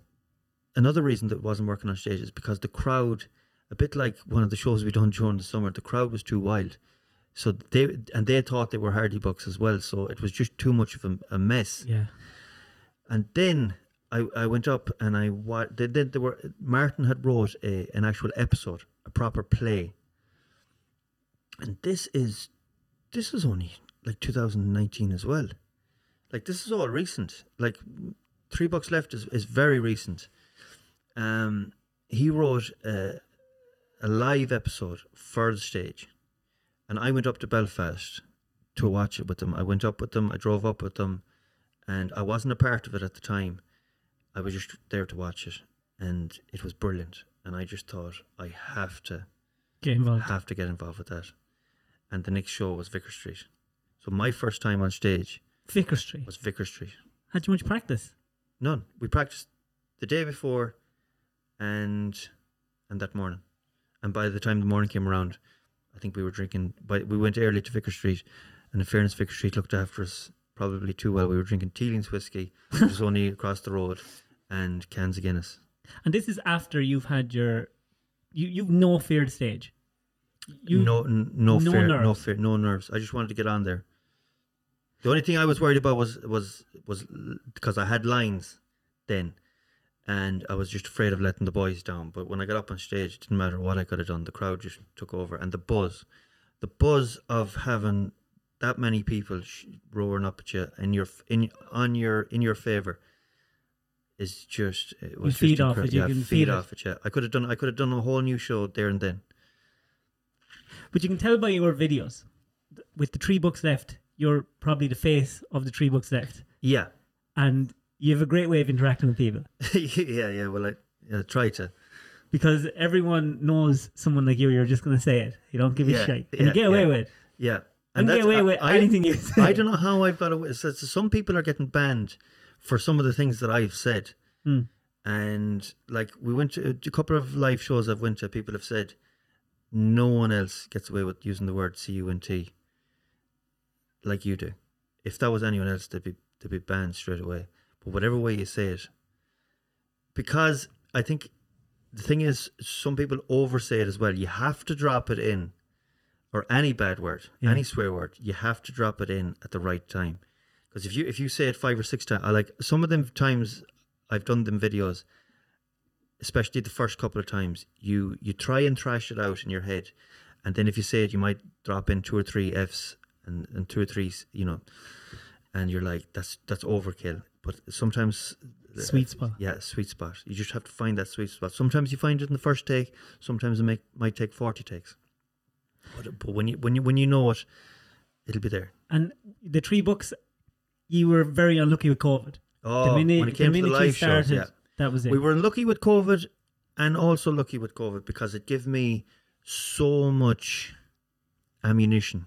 another reason that it wasn't working on stage is because the crowd, a bit like one of the shows we done during the summer, the crowd was too wild. So they and they thought they were Hardy Bucks as well. So it was just too much of a, a mess. Yeah. And then I, I went up and I wa- they, they, they were Martin had wrote a an actual episode, a proper play. And this is this is only like 2019 as well. Like this is all recent. Like Three Bucks Left is, is very recent. Um, he wrote a, a live episode for the stage, and I went up to Belfast to watch it with them. I went up with them. I drove up with them, and I wasn't a part of it at the time. I was just there to watch it, and it was brilliant. And I just thought I have to Get involved. have to get involved with that. And the next show was Vicar Street. So my first time on stage Vicar Street. was Vicar Street. Had you much practice? None. We practiced the day before and and that morning. And by the time the morning came around, I think we were drinking but we went early to Vicar Street and in fairness Vicar Street looked after us probably too well. We were drinking Teeling's whiskey, which was only across the road, and cans of Guinness. And this is after you've had your, you you've no fear stage. You no, n- no, no fear, no fear, no nerves. I just wanted to get on there. The only thing I was worried about was was was because I had lines then, and I was just afraid of letting the boys down. But when I got up on stage, it didn't matter what I could have done. The crowd just took over, and the buzz, the buzz of having that many people sh- roaring up at you in your in on your in your favor is just it was feed just off it, you yeah, can feed feel it. off it. Yeah, I could have done I could have done a whole new show there and then. But you can tell by your videos, with the Three Bucks Left, you're probably the face of the Three Bucks Left, Yeah, and you have a great way of interacting with people yeah, yeah. Well, I yeah, try to. because everyone knows someone like you. You're just going to say it. You don't give a Yeah, shit, and yeah, you get away yeah. with it. Yeah, And get that's- away I- with I, anything you say. I don't know how I've got away. So, so some people are getting banned for some of the things that I've said, Hmm. and like we went to a couple of live shows I've went to. People have said no one else gets away with using the word "cunt" like you do. If that was anyone else, they'd be they'd be banned straight away. Whatever way you say it, because I think the thing is, some people oversay it as well. You have to drop it in, or any bad word, Yeah. any swear word, you have to drop it in at the right time. Because if you if you say it five or six times, I like some of them times I've done them videos, especially the first couple of times, you you try and thrash it out in your head, and then if you say it, you might drop in two or three f's and, and two or three, you know, and you're like that's that's overkill. But sometimes uh, Sweet spot. yeah, sweet spot. You just have to find that sweet spot. Sometimes you find it in the first take. Sometimes it make, might take forty takes. But, but when you when you when you know it, it'll be there. And the Three Bucks, you were very unlucky with COVID. Oh, the minute, when it came the to the live shows, yeah, that was it. we were unlucky with COVID, and also lucky with COVID because it gave me so much ammunition,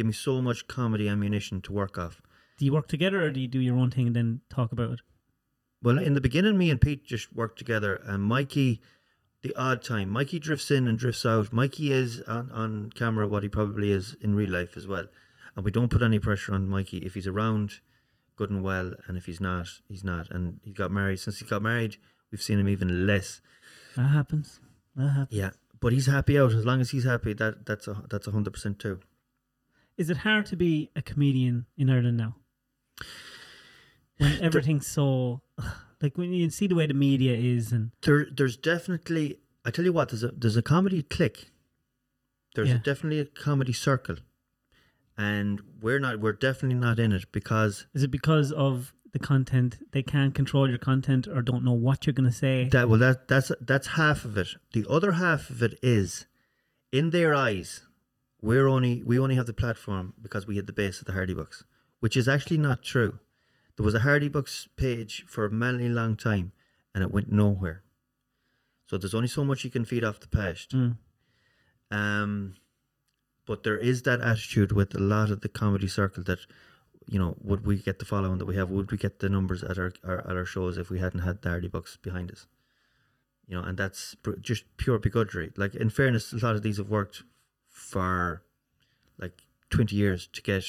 give me so much comedy ammunition to work off. do you work together or do you do your own thing and then talk about it? Well, in the beginning, me and Pete just worked together, and Mikey, the odd time, Mikey drifts in and drifts out. Mikey is on, on camera what he probably is in real life as well, and we don't put any pressure on Mikey. If he's around, good and well, and if he's not, he's not. And he got married. Since he got married, we've seen him even less. That happens. That happens. Yeah, but he's happy out. As long as he's happy, that that's a that's a hundred percent too. Is it hard to be a comedian in Ireland now? When everything's so like when you see the way the media is and There, there's definitely. I tell you what, there's a there's a comedy click. There's Yeah. a, definitely a comedy circle, and we're not. We're definitely not in it because is it because of the content they can't control your content or don't know what you're gonna say? that. Well, that that's that's half of it. The other half of it is, in their eyes, we're only we only have the platform because we had the base of the Hardy Bucks, which is actually not true. There was a Hardy Bucks page for a many long time, and it went nowhere. So there's only so much you can feed off the past. Mm. Um, but there is that attitude with a lot of the comedy circle that, you know, would we get the following that we have? Would we get the numbers at our, our at our shows if we hadn't had the Hardy Bucks behind us? You know, and that's pr- just pure begrudgery. Like in fairness, a lot of these have worked for like twenty years to get.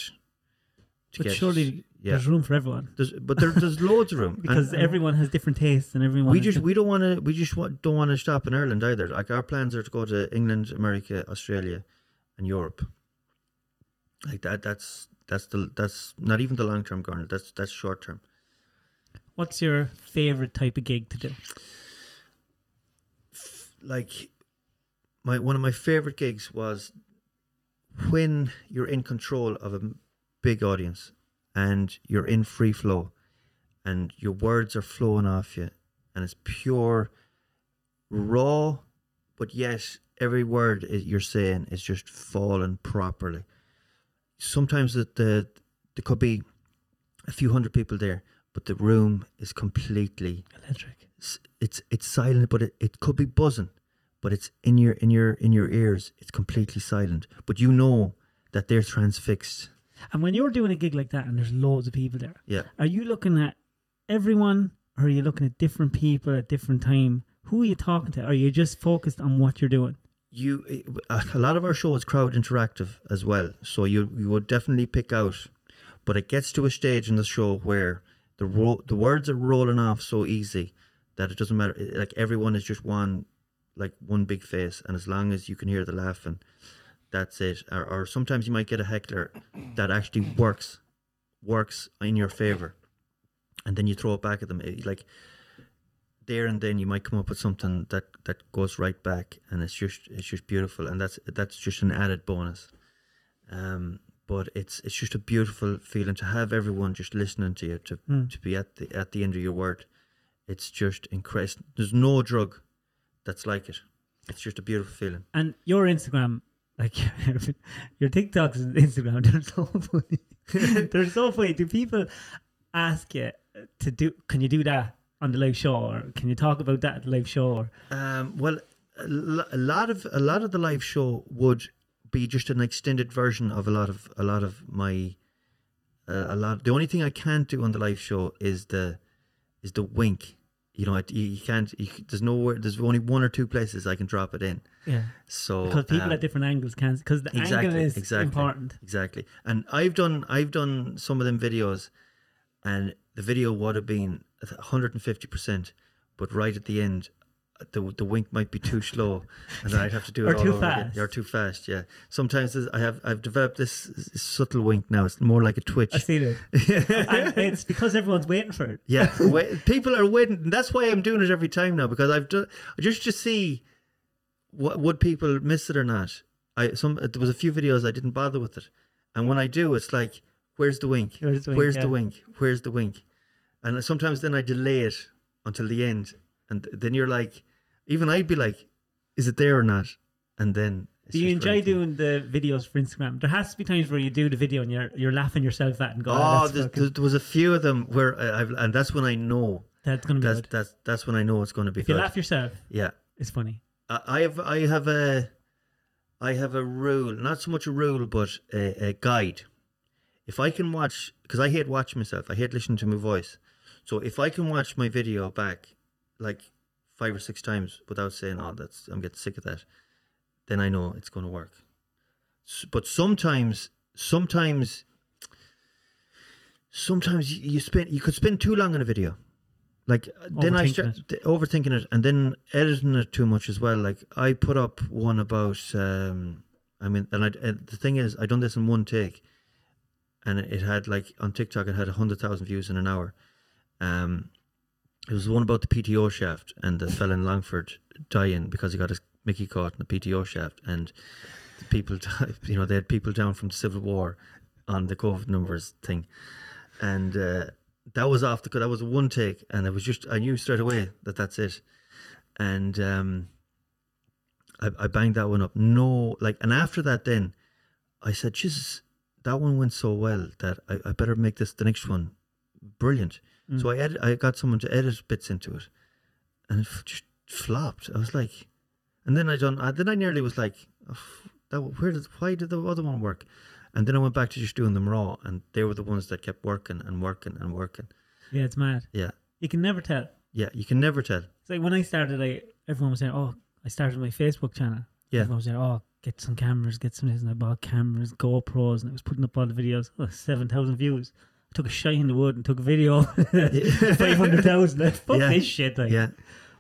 To But get, surely yeah. there's room for everyone There's, but there, there's loads of room because And- everyone has different tastes and everyone. we just we don't want to we just want, don't want to stop in Ireland either. Like our plans are to go to England, America, Australia, and Europe. Like that. That's that's the that's not even the long term, Garnet. That's that's short term. What's your favorite type of gig to do? Like my one of my favorite gigs was when you're in control of a big audience and you're in free flow and your words are flowing off you and it's pure raw but yet every word you're saying is just falling properly sometimes the, the there could be a few hundred people there but the room is completely Electric. s- it's it's silent but it, it could be buzzing but it's in your in your in your ears it's completely silent but you know that they're transfixed And when you're doing a gig like that and there's loads of people there, yeah are you looking at everyone or are you looking at different people at different time? Who are you talking to? Are you just focused on what you're doing? you a lot of our show is crowd interactive as well so you you would definitely pick out but it gets to a stage in the show where the ro- the words are rolling off so easy that it doesn't matter like everyone is just one like one big face and as long as you can hear the laughing that's it. Or, or sometimes you might get a heckler that actually works works in your favor and then you throw it back at them. It- like there and then you might come up with something that that goes right back and it's just it's just beautiful and that's that's just an added bonus. Um but it's it's just a beautiful feeling to have everyone just listening to you to Mm. to be at the at the end of your word. It's just incredible. There's no drug that's like it it's just a beautiful feeling And your Instagram, like your TikToks and Instagram, they're so funny. they're so funny. Do people ask you to do? Can you do that on the live show, or can you talk about that at the live show? Um, well, a a lot of a lot of the live show would be just an extended version of a lot of a lot of my uh, a lot. The only thing I can't do on the live show is the is the wink. You know, it, you, you can't. You, there's nowhere. There's only one or two places I can drop it in. yeah, So because people um, at different angles can't. Because the exactly, angle is exactly. important. Exactly. And I've done I've done some of them videos and the video would have been 150%, but right at the end the the wink might be too slow and I'd have to do it Or all too over again. fast. Or too fast, yeah. Sometimes I have I've developed this subtle wink now. It's more like a twitch. I see it. and it's because everyone's waiting for it. Yeah, wait, people are waiting. and That's why I'm doing it every time now because I've done just to see what would people miss it or not. I some there was a few videos I didn't bother with it, and when I do, it's like, where's the wink? Where's the wink, Where's yeah. the wink? Where's the wink? And sometimes then I delay it until the end, and then you're like, even I'd be like, is it there or not? And then Do you enjoy doing the videos for Instagram? There has to be times where you do the video and you're you're laughing yourself at and go, Oh, oh, there, fucking- there, there was a few of them where I, I've, and that's when I know that's gonna be that's good. that's that's when I know it's going to be If you laugh yourself, Yeah, it's funny. I I have I have a I have a rule, not so much a rule, but a, a guide. If I can watch, because I hate watching myself, I hate listening to my voice. So if I can watch my video back, like five or six times without saying, "Oh, that's I'm getting sick of that," then I know it's going to work. But sometimes, sometimes, sometimes you spend you could spend too long on a video. like then I start th- overthinking it and then editing it too much as well. Like I put up one about, um, I mean, and I, uh, the thing is, I done this in one take, and it, it had like on TikTok, it had hundred thousand views in an hour. Um, it was the one about the PTO shaft and the fella in Longford dying because he got his Mickey caught in the PTO shaft, and people, you know, they had people down from the Civil War on the COVID numbers thing, and. Uh, that was off the that was one take and it was just I knew straight away that that's it. And um I, I banged that one up. No like and after that then I said Jesus that one went so well that I, I better make this the next one brilliant Mm. so I edit, I got someone to edit bits into it and it f- just flopped I was like and then I done I, then I nearly was like oh, that where did why did the other one work and then I went back to just doing them raw and they were the ones that kept working and working and working Yeah, it's mad. yeah You can never tell. yeah, you can never tell. It's like when I started, I everyone was saying, "Oh, I started my Facebook channel." Yeah. everyone was saying, "Oh, get some cameras, get some this," and I bought cameras, GoPros, and I was putting up all the videos. Oh, Seven thousand views. Took a shot in the wood and took a video. Five hundred thousand. Fuck Yeah. this shit. Like, Yeah,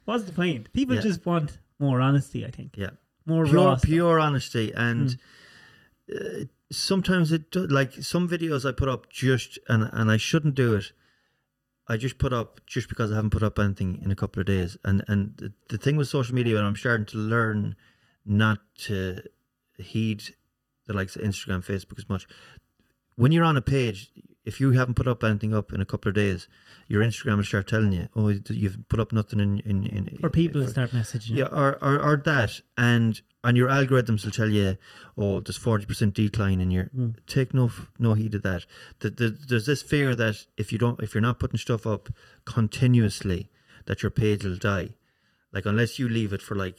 what's the point? People Yeah. just want more honesty. I think yeah. more Pure, pure honesty, and uh, sometimes it do, like some videos I put up just and and I shouldn't do it. I just put up just because I haven't put up anything in a couple of days, and and the, the thing with social media, and I'm starting to learn not to heed the likes of Instagram, Facebook as much. When you're on a page, if you haven't put up anything up in a couple of days, your Instagram will start telling you, "Oh, you've put up nothing in in." in Or people for- start messaging. You. Yeah, or, or or that, and and your algorithms will tell you, oh, there's forty percent decline in your. Mm. Take no no heed of that. The, the, there's this fear that if you don't, if you're not putting stuff up continuously, that your page will die. Like unless you leave it for like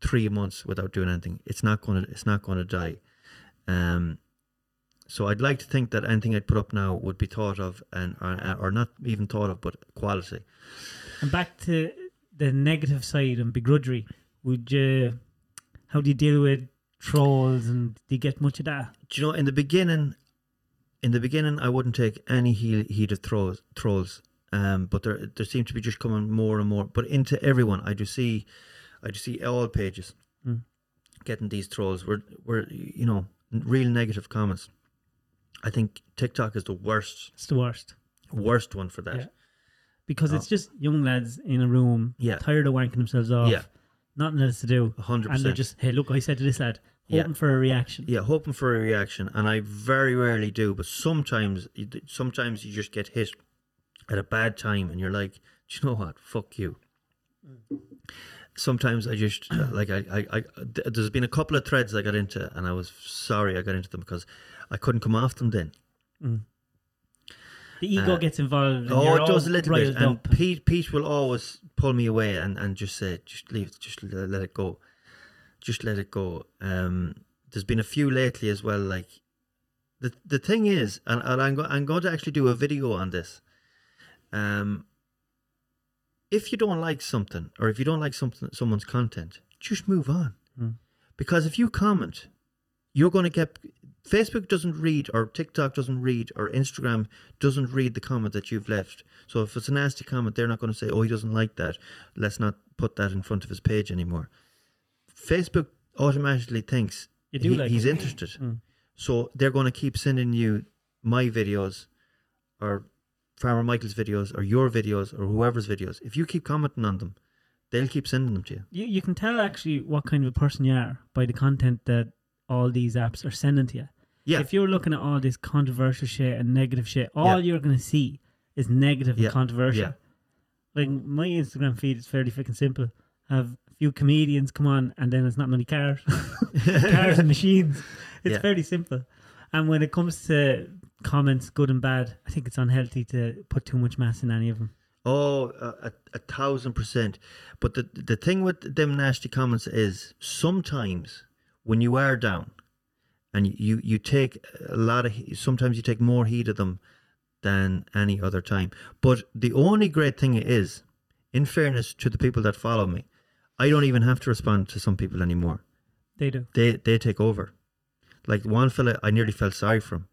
three months without doing anything, it's not gonna it's not gonna die. Um, so I'd like to think that anything I'd put up now would be thought of and or, or not even thought of, but quality. And back to the negative side and begrudgery. Would you? How do you deal with trolls and do you get much of that? do you know in the beginning in the beginning i wouldn't take any heat, heat of trolls trolls um but there there seem to be just coming more and more but into everyone i do see i do see all pages Mm. getting these trolls we're we're you know real negative comments i think tiktok is the worst It's the worst. worst one for that Yeah. because Oh. it's uh, just young lads in a room, Yeah. tired of wanking themselves off, Yeah. nothing else to do, 100%. and they're just, hey, look, I said to this lad, Yeah. hoping for a reaction. yeah hoping for a reaction and i very rarely do but sometimes sometimes you just get hit at a bad time and you're like do you know what fuck you sometimes i just like I, I i there's been a couple of threads i got into and i was sorry i got into them because i couldn't come after them then The ego Uh, gets involved. And oh it does a little bit and up. pete pete will always pull me away and and just say just leave just let let it go just let it go um there's been a few lately as well like the the thing is and, and I'm, go, I'm going to actually do a video on this um if you don't like something or if you don't like something someone's content just move on Hmm. because if you comment you're going to get Facebook doesn't read or TikTok doesn't read or Instagram doesn't read the comment that you've left. So if it's a nasty comment, they're not going to say, "Oh, he doesn't like that. Let's not put that in front of his page anymore." Facebook automatically thinks You do he- like he's it. interested. Mm. So they're going to keep sending you my videos or Farmer Michael's videos or your videos or whoever's videos. If you keep commenting on them, they'll keep sending them to you. You, you can tell actually what kind of a person you are by the content that all these apps are sending to you. Yeah. If you're looking at all this controversial shit and negative shit, all Yeah. you're going to see is negative Yeah. and controversial. Yeah. Like my Instagram feed is fairly freaking simple. Have a few comedians come on, and then it's not many cars, cars and machines. It's fairly simple. And when it comes to comments, good and bad, I think it's unhealthy to put too much mass in any of them. Oh, a, a, a thousand percent. But the the thing with them nasty comments is sometimes when you are down, and you you take a lot of sometimes you take more heed of them than any other time. But the only great thing is, in fairness to the people that follow me, I don't even have to respond to some people anymore. They do. They they take over. Like one fella, I nearly felt sorry for him.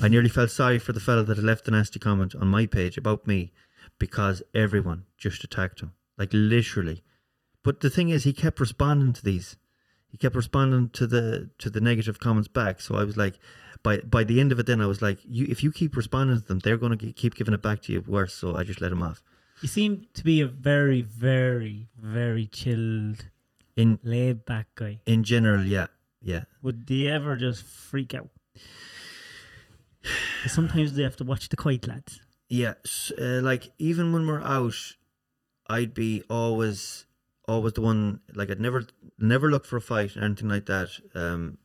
I nearly felt sorry for the fella that had left the nasty comment on my page about me because everyone just attacked him, like literally. But the thing is, he kept responding to these. He kept responding to the to the negative comments back. So I was like, by by the end of it, then I was like, you if you keep responding to them, they're going to keep giving it back to you worse. So I just let him off. You seem to be a very, very, very chilled, In laid back guy. in general, yeah, yeah. Would you ever just freak out? Sometimes they have to watch the quiet lads. Yeah, uh, like even when we're out, I'd be always, always the one. Like I'd never, never look for a fight or anything like that. Um,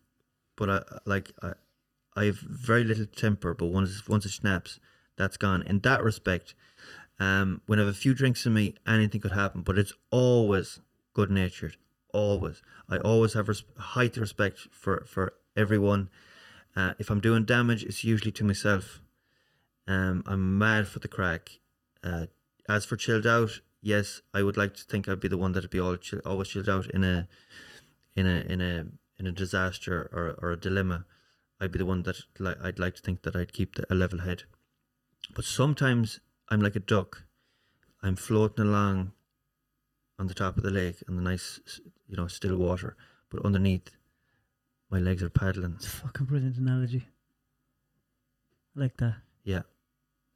but I like I, I have very little temper. But once once it snaps, that's gone. In that respect, um, when I have a few drinks in me, anything could happen. But it's always good natured. Always, I always have res- height respect for for everyone. Uh, if I'm doing damage, it's usually to myself. Um, I'm mad for the crack. Uh, as for chilled out, yes, I would like to think I'd be the one that'd be all chill, always chilled out in a, in a in a in a disaster or or a dilemma. I'd be the one that like I'd like to think that I'd keep the, a level head. But sometimes I'm like a duck. I'm floating along on the top of the lake in the nice, you know, still water. But underneath, my legs are paddling. It's a fucking brilliant analogy. I like that. Yeah,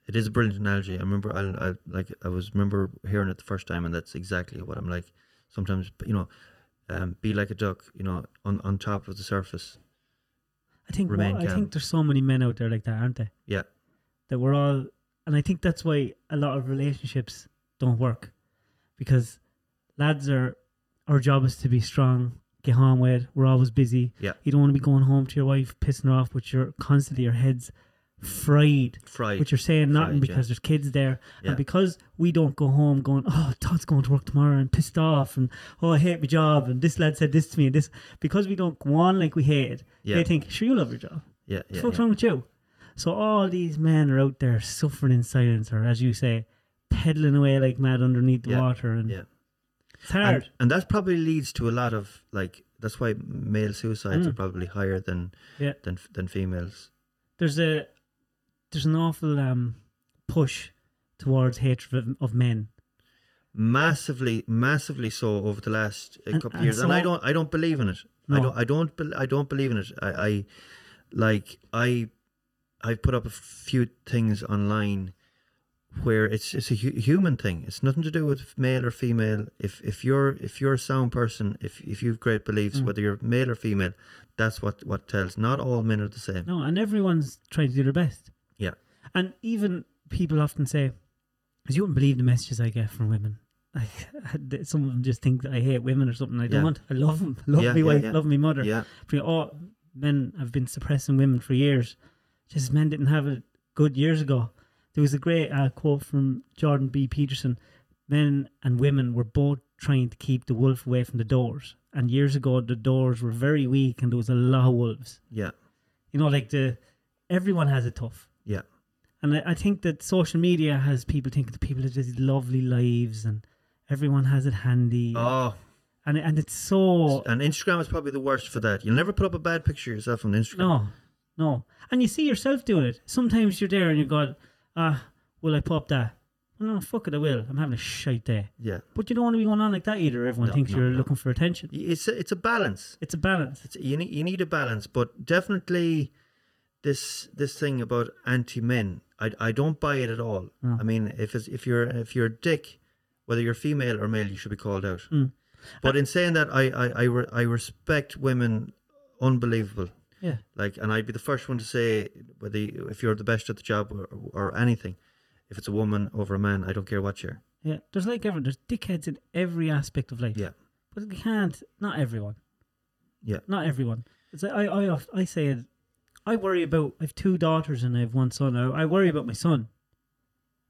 it is a brilliant analogy. I remember, I, I like, I was remember hearing it the first time, and that's exactly what I'm like. Sometimes, you know, um, be like a duck, you know, on on top of the surface. I think what- I think there's so many men out there like that, aren't they? Yeah, That we're all, and I think that's why a lot of relationships don't work, because lads are, our job is to be strong, get home with. We're always busy. Yeah. You don't want to be going home to your wife pissing her off, but you're constantly your head's fried. fried. But you're saying nothing Fried, because yeah. there's kids there, Yeah. and because we don't go home going, oh, Todd's going to work tomorrow and pissed off, and oh, I hate my job, and this lad said this to me, and this because we don't go on like we hate. Yeah. They think, sure, you love your job. yeah, What's yeah, what's wrong with you? So all these men are out there suffering in silence, or as you say, peddling away like mad underneath the water, and yeah. it's hard. And, and that probably leads to a lot of like. That's why male suicides Mm. are probably higher than Yeah. than than females. there's a there's an awful um, push towards hatred of, of men. massively massively so over the last uh, And- couple of years and i don't i don't believe in it. I don't i don't bel- i don't believe in it. I i like i i've put up a few things online where it's it's a hu- human thing. It's nothing to do with male or female. If if you're if you're a sound person if if you've great beliefs Mm. whether you're male or female that's what what tells. Not all men are the same. No, and everyone's trying to do their best. Yeah. And even people often say, because you wouldn't believe the messages I get from women. Like, some of them just think that I hate women or something. I don't. want I love them. Love Yeah, me yeah, wife. yeah. Love me mother. yeah oh, men have been suppressing women for years. Just men didn't have it good years ago. There was a great uh, quote from Jordan B. Peterson. Men and women were both trying to keep the wolf away from the doors. And years ago, the doors were very weak, and there was a lot of wolves. yeah You know, like the everyone has it tough. And I, I think that social media has people thinking that people have these lovely lives and everyone has it handy. oh And and it's so and instagram is probably the worst for that you'll never put up a bad picture of yourself on instagram no, no. And you see yourself doing it. Sometimes you're there and you go, ah, will I pop that? No, fuck it, I will. I'm having a shite day. yeah But you don't want to be going on like that either. Everyone No, thinks no, you're no. looking for attention. it's a, it's a balance It's a balance. it's, you need you need a balance but definitely this this thing about anti men I, I don't buy it at all No. i mean if it's, if you're if you're a dick whether you're female or male you should be called out Mm. but in saying that i I, I, re, I respect women unbelievable Yeah. like and i'd be the first one to say whether you, if you're the best at the job or, or anything if it's a woman over a man i don't care what you're Yeah. There's like everyone. There's dickheads in every aspect of life. Yeah. But you can't. Not everyone. Yeah. Not everyone. It's like, I I I say it. I worry about. I have two daughters and I have one son. I, I worry about my son.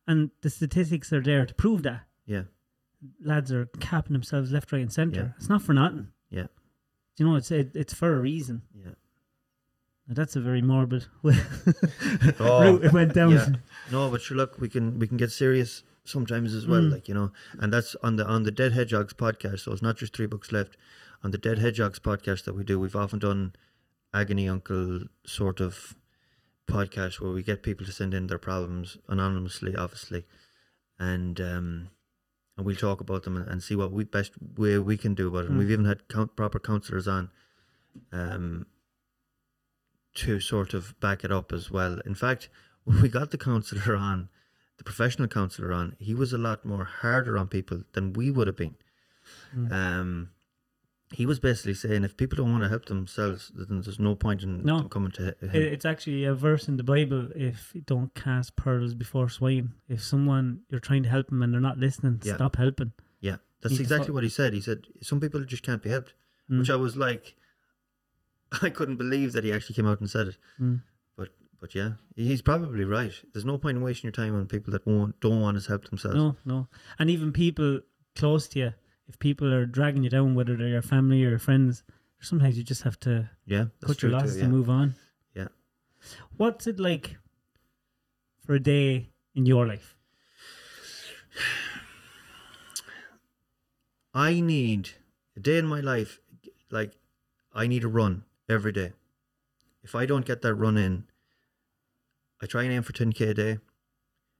And the statistics are there to prove that yeah lads are capping themselves left, right, and centre. Yeah. It's not for nothing. Yeah. You know, it's it, it's for a reason. yeah Now, that's a very morbid Oh, route it went down. yeah. No, but sure, look, we can we can get serious sometimes as well, Mm. like you know, and that's on the on the Dead Hedgehogs podcast. So it's not just Three Bucks Left. On the Dead Hedgehogs podcast that we do, we've often done agony uncle sort of podcast where we get people to send in their problems anonymously, obviously, and um, and we'll talk about them and, and see what we best way we can do about it. And Mm. we've even had count, proper counsellors on, um, to sort of back it up as well. In fact, when we got the counsellor on, the professional counsellor on, he was a lot more harder on people than we would have been. Mm. Um, he was basically saying if people don't want to help themselves, then there's no point in No. coming to him. It, it's actually a verse in the Bible. If you don't cast pearls before swine, if someone you're trying to help them and they're not listening, Yeah. stop helping. Yeah, that's to exactly what he said. He said some people just can't be helped, Mm. which I was like, I couldn't believe that he actually came out and said it. Mm. But but yeah, he's probably right. There's no point in wasting your time on people that won't don't want to help themselves. No, no. And even people close to you, if people are dragging you down, whether they're your family or your friends, sometimes you just have to Yeah, cut your losses. Yeah. and move on. Yeah. What's it like for a day in your life? I need a day in my life, like I need a run every day. If I don't get that run in, I try and aim for 10k a day.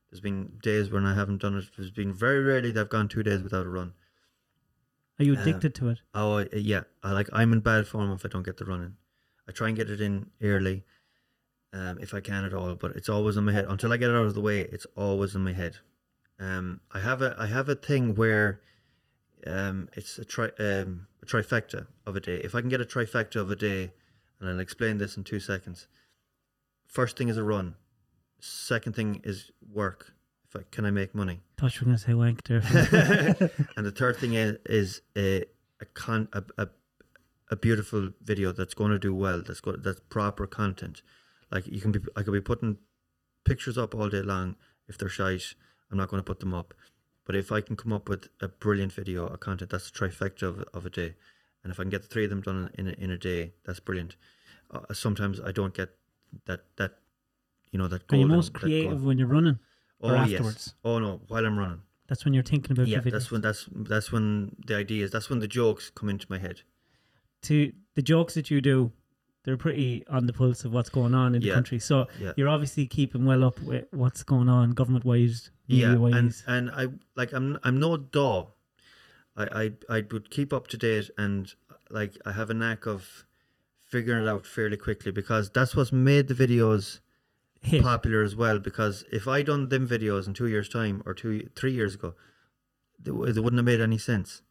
There's been days when I haven't done it. There's been very rarely that I've gone two days without a run. Are you Um, addicted to it? Oh I- yeah, I like I'm in bad form if I don't get the run in. I try and get it in early, um, if I can at all. But it's always in my head until I get it out of the way. It's always in my head. Um, I have a I have a thing where, um, it's a tri um a trifecta of a day. If I can get a trifecta of a day, and I'll explain this in two seconds. First thing is a run. Second thing is work. Can I make money. thought you were going to say wank there. and the third thing is, is a a con a, a, a beautiful video that's going to do well. That's go, that's proper content. Like you can be, I could be putting pictures up all day long. If they're shite, I'm not going to put them up. But if I can come up with a brilliant video, a content, that's trifecta of, of a day. And if I can get the three of them done in a, in a day, that's brilliant. Uh, sometimes I don't get that that you know that. Are you golden- most creative when you're running Oh or yes. Oh no, while I'm running That's when you're thinking about yeah, your videos. that's when that's that's when the ideas, that's when the jokes come into my head. to the jokes that you do, they're pretty on the pulse of what's going on in the country. So Yeah, you're obviously keeping well up with what's going on government wise, yeah, media and wise. and I like I'm I'm no daw. I I I would keep up to date and like I have a knack of figuring it out fairly quickly because that's what's made the videos. Popular as well. Because if I done them videos in two years' time or two three years ago, they, they wouldn't have made any sense.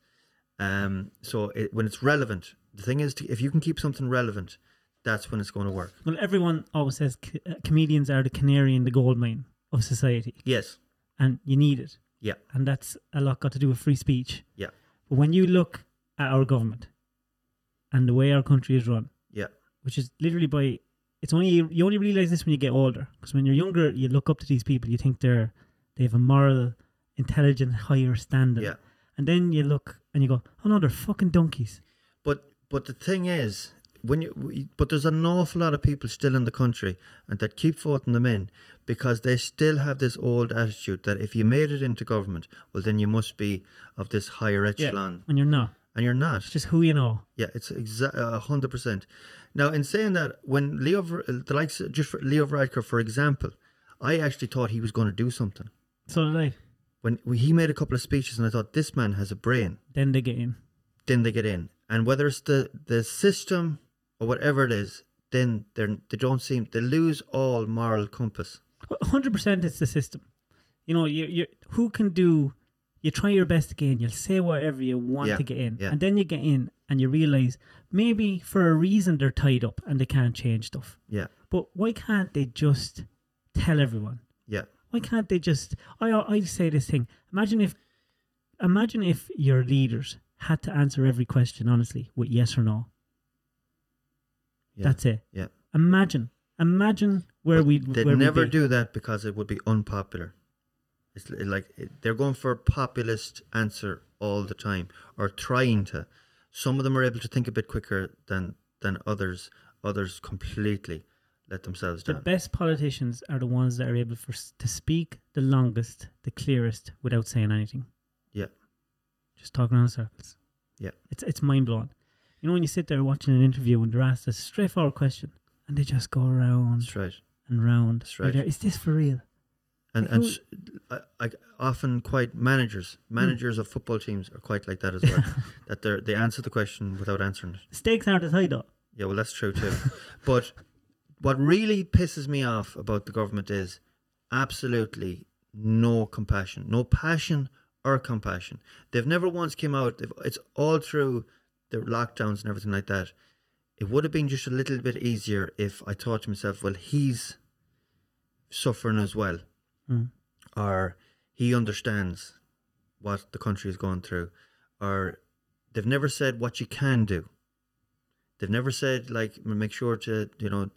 Um, so it, when it's relevant, the thing is, to, if you can keep something relevant, that's when it's going to work. Well, everyone always says c- uh, comedians are the canary in the gold mine of society, Yes. and you need it. Yeah. And that's a lot got to do with free speech. Yeah. But when you look at our government and the way our country is run, Yeah. which is literally by it's only you only realize this when you get older because when you're younger you look up to these people you think they're they have a moral intelligent higher standard Yeah. and then you look and you go oh no they're fucking donkeys But but the thing is, when you but there's an awful lot of people still in the country and that keep voting them in because they still have this old attitude that if you made it into government, well then you must be of this higher echelon, and you're not and you're not. it's just who you know Yeah, it's exactly a hundred percent. Now, in saying that, when Leo, uh, the likes of- just for Leo Varadkar, for example, I actually thought he was going to do something. so did I When he made a couple of speeches, and I thought this man has a brain. then they get in then they get in. And whether it's the, the system or whatever it is, then they're they don't seem they lose all moral compass. 100% it's the system you know you you who can do you try your best to get in you'll say whatever you want Yeah, to get in yeah. and then you get in and you realize maybe for a reason they're tied up and they can't change stuff Yeah, But why can't they just tell everyone? yeah, Why can't they just? I I say this thing. Imagine if, imagine if your leaders had to answer every question honestly with yes or no. yeah. That's it. yeah. Imagine, imagine where we They'd where never do that because it would be unpopular. It's like they're going for a populist answer all the time, or trying to. Some of them are able to think a bit quicker than than others. Others completely let themselves down. The best politicians are the ones that are able for, to speak the longest, the clearest, without saying anything. Yeah. Just talking around in circles. Yeah. It's it's mind blowing. You know when you sit there watching an interview and they're asked a straightforward question and they just go around That's right. and round. That's right. Is this for real? And and Who- s- I, I often quite managers hmm. managers of football teams are quite like that as well. that they they answer the question without answering it. Stakes aren't as high though. Yeah, well, that's true too. but what really pisses me off about the government is absolutely no compassion, no passion or compassion. They've never once came out. It's all through the lockdowns and everything like that. It would have been just a little bit easier if I thought to myself, well, he's suffering as well, Mm. or he understands what the country is going through, or they've never said what you can do. They've never said like make sure to you know,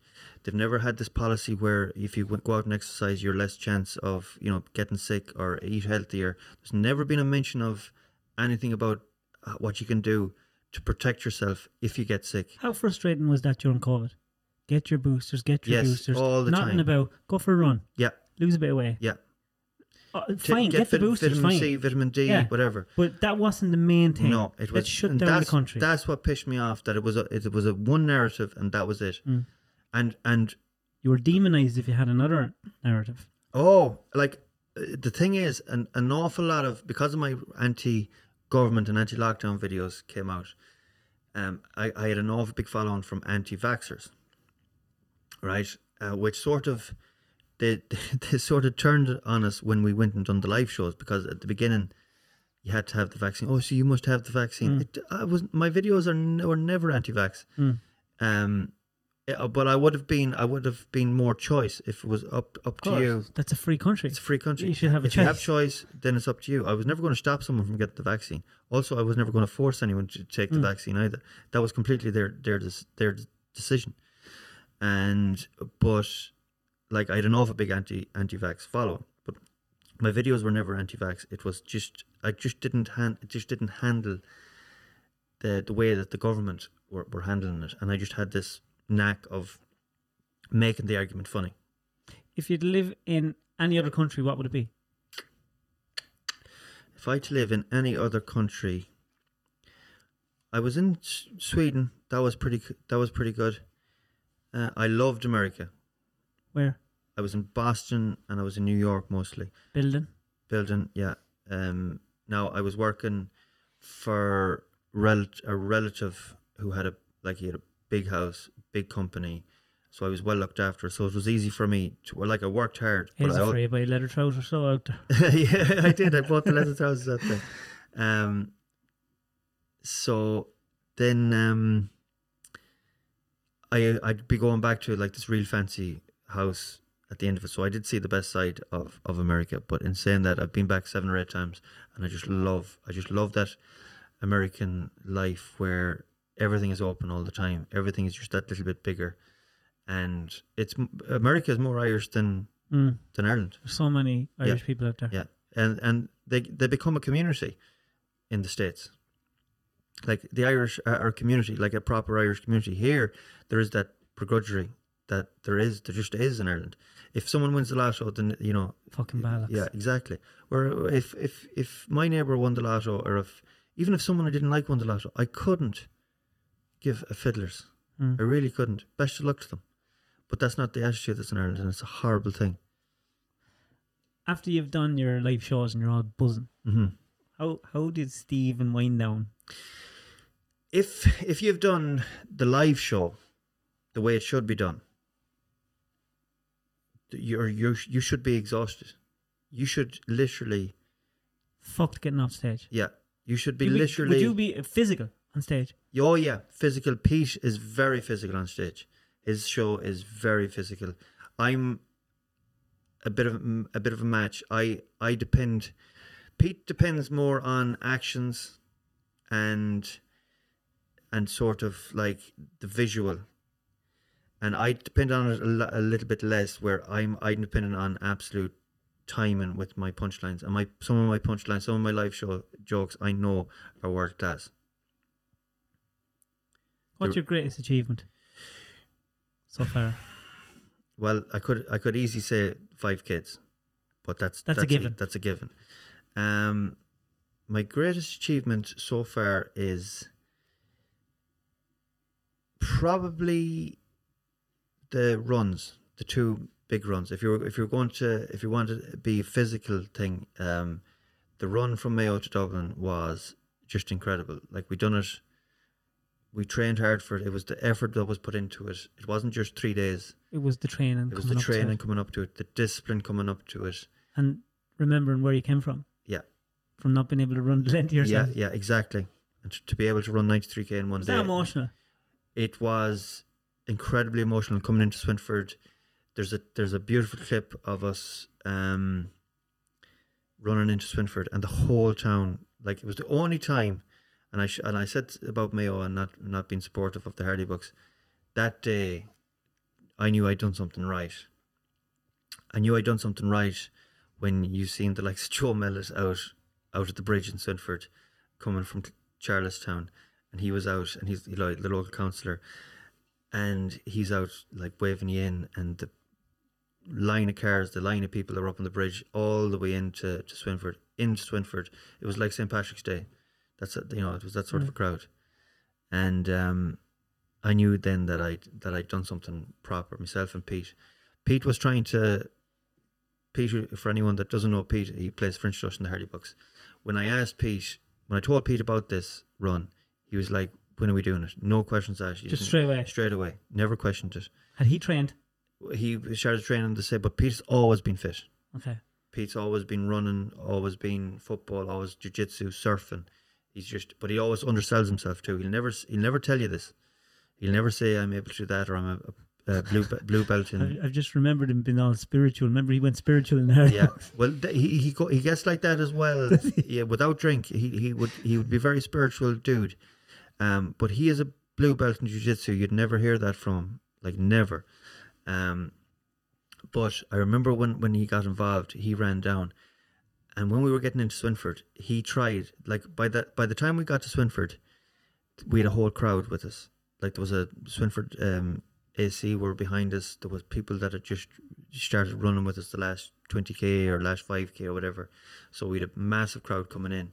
they've never had this policy where if you go out and exercise, you're less chance of you know getting sick or eat healthier. There's never been a mention of anything about uh, what you can do to protect yourself if you get sick. How frustrating was that during COVID? Get your boosters, get your Yes, boosters. all the Nothing time. about go for a run, Yeah, lose a bit of weight. yeah. Uh, fine, get, the vit- boosters, vitamin fine. C, vitamin D, Yeah. whatever. But that wasn't the main thing. No, it was Let's shut and down the that's- country. That's what pissed me off. That it was a it was a one narrative, and that was it. Mm. And and you were demonized if you had another narrative. oh, like uh, the thing is, an an awful lot of because of my anti-government and anti-lockdown videos came out. Um, I, I had an awful big following from anti-vaxxers, right? Uh, which sort of they, they sort of turned on us when we went and done the live shows because at the beginning you had to have the vaccine. Oh, so you must have the vaccine. It, I was my videos are were never anti-vax. Mm. Um, yeah, but I would have been I would have been more choice if it was up up to you. That's a free country. It's a free country. You should have a if you have choice. choice, then it's up to you. I was never going to stop someone from getting the vaccine. Also, I was never going to force anyone to take the vaccine either. That was completely their their their decision. And but like I had an awful big anti anti vax following, but my videos were never anti vax. It was just I just didn't hand it just didn't handle the the way that the government were, were handling it, and I just had this knack of making the argument funny. If you'd live in any other country, what would it be? If I to live in any other country, I was in Sweden. That was pretty. That was pretty good. Uh, I loved America. Where? I was in Boston and I was in New York mostly. Building. Building, yeah. Um, now I was working for rel- a relative who had a like he had a big house, big company, so I was well looked after. So it was easy for me to well, like I worked hard. but a al- free by leather trousers so out there. yeah, I did. I bought the leather trousers out there. Um, so then um, I I'd be going back to like this real fancy house at the end of it. So I did see the best side of, of America. But in saying that, I've been back seven or eight times, and I just love I just love that American life where everything is open all the time. Everything is just that little bit bigger, and it's America is more Irish than Mm. than Ireland. There's so many Irish people out there. Yeah, and and they they become a community in the states. Like the Irish are are a community, like a proper Irish community. Here, there is that begrudgery that there is, there just is in Ireland. If someone wins the lotto, then you know, Fucking bollocks. yeah, exactly. Where if if if my neighbour won the lotto, or if even if someone I didn't like won the lotto, I couldn't give a fiddler's. Mm. I really couldn't. Best of luck to them. But that's not the attitude that's in Ireland, and it's a horrible thing. After you've done your live shows and you're all buzzing, hmm how how did Stephen wind down? if if you've done the live show the way it should be done you're you you should be exhausted. You should literally Fucked getting off stage. yeah. You should be You'd literally Would you be uh, physical on stage? oh yeah. Physical pete is very physical on stage. His show is very physical. I'm a bit of a bit of a match. I i depend pete depends more on actions and and sort of like the visual and i depend on it a, a little bit less where i'm i'm dependent on absolute timing with my punchlines and my some of my punchlines some of my live show jokes i know are world class What's your greatest achievement so far? Well, I could I could easily say five kids, but that's That's a given. that's a given. Um, my greatest achievement so far is probably the runs, the two big runs. If you're if you're going to if you want to be a physical thing, um, the run from Mayo to Dublin was just incredible. Like we done it. We trained hard for it. It was the effort that was put into it. It wasn't just three days. It was the training. It was the up training coming up to it, the discipline coming up to it. and remembering where you came from. Yeah. From not being able to run the length Yeah, yeah, exactly. And to, to be able to run 93k in one Was day, that emotional? it was incredibly emotional coming into Swinford. There's a there's a beautiful clip of us um, running into Swinford and the whole town. Like it was the only time, and I sh- and I said about Mayo and not not being supportive of the Hardy Bucks. That day, I knew I'd done something right. I knew I'd done something right when you seen the likes of Joe Millet out out at the bridge in Swinford, coming from Charlestown, and he was out, and he's the local councillor, and he's out like waving you in, and the line of cars, the line of people were up on the bridge, all the way into to Swinford, into Swinford. It was like St Patrick's Day. That's it, you know, it was that sort of a crowd, and um, I knew then that I that I'd done something proper. Myself and Pete. Pete was trying to. Pete, for anyone that doesn't know Pete, he plays French Toast in the Hardy Bucks. When I asked Pete, when I told Pete about this run, he was like, "When are we doing it? No questions asked." Just straight away. straight away. Never questioned it. Had he trained? He started training to say, but Pete's always been fit. Okay. Pete's always been running, always been football, always jiu-jitsu, surfing. He's just, but he always undersells himself too. He'll never, he'll never tell you this. He'll never say I'm able to do that or I'm a, a, a blue blue belt in. I've, I've just remembered him being all spiritual. Remember he went spiritual in there. yeah, well, he he go, he gets like that as well. yeah, without drink, he he would he would be a very spiritual dude. Um, but he is a blue belt in jiu-jitsu. You'd never hear that from him, like never. Um, but I remember when when he got involved, he ran down, and when we were getting into Swinford, he tried. Like by that by the time we got to Swinford, we had a whole crowd with us. Like there was a Swinford um, AC were behind us. There was people that had just started running with us the last twenty k or last five k or whatever. So we had a massive crowd coming in,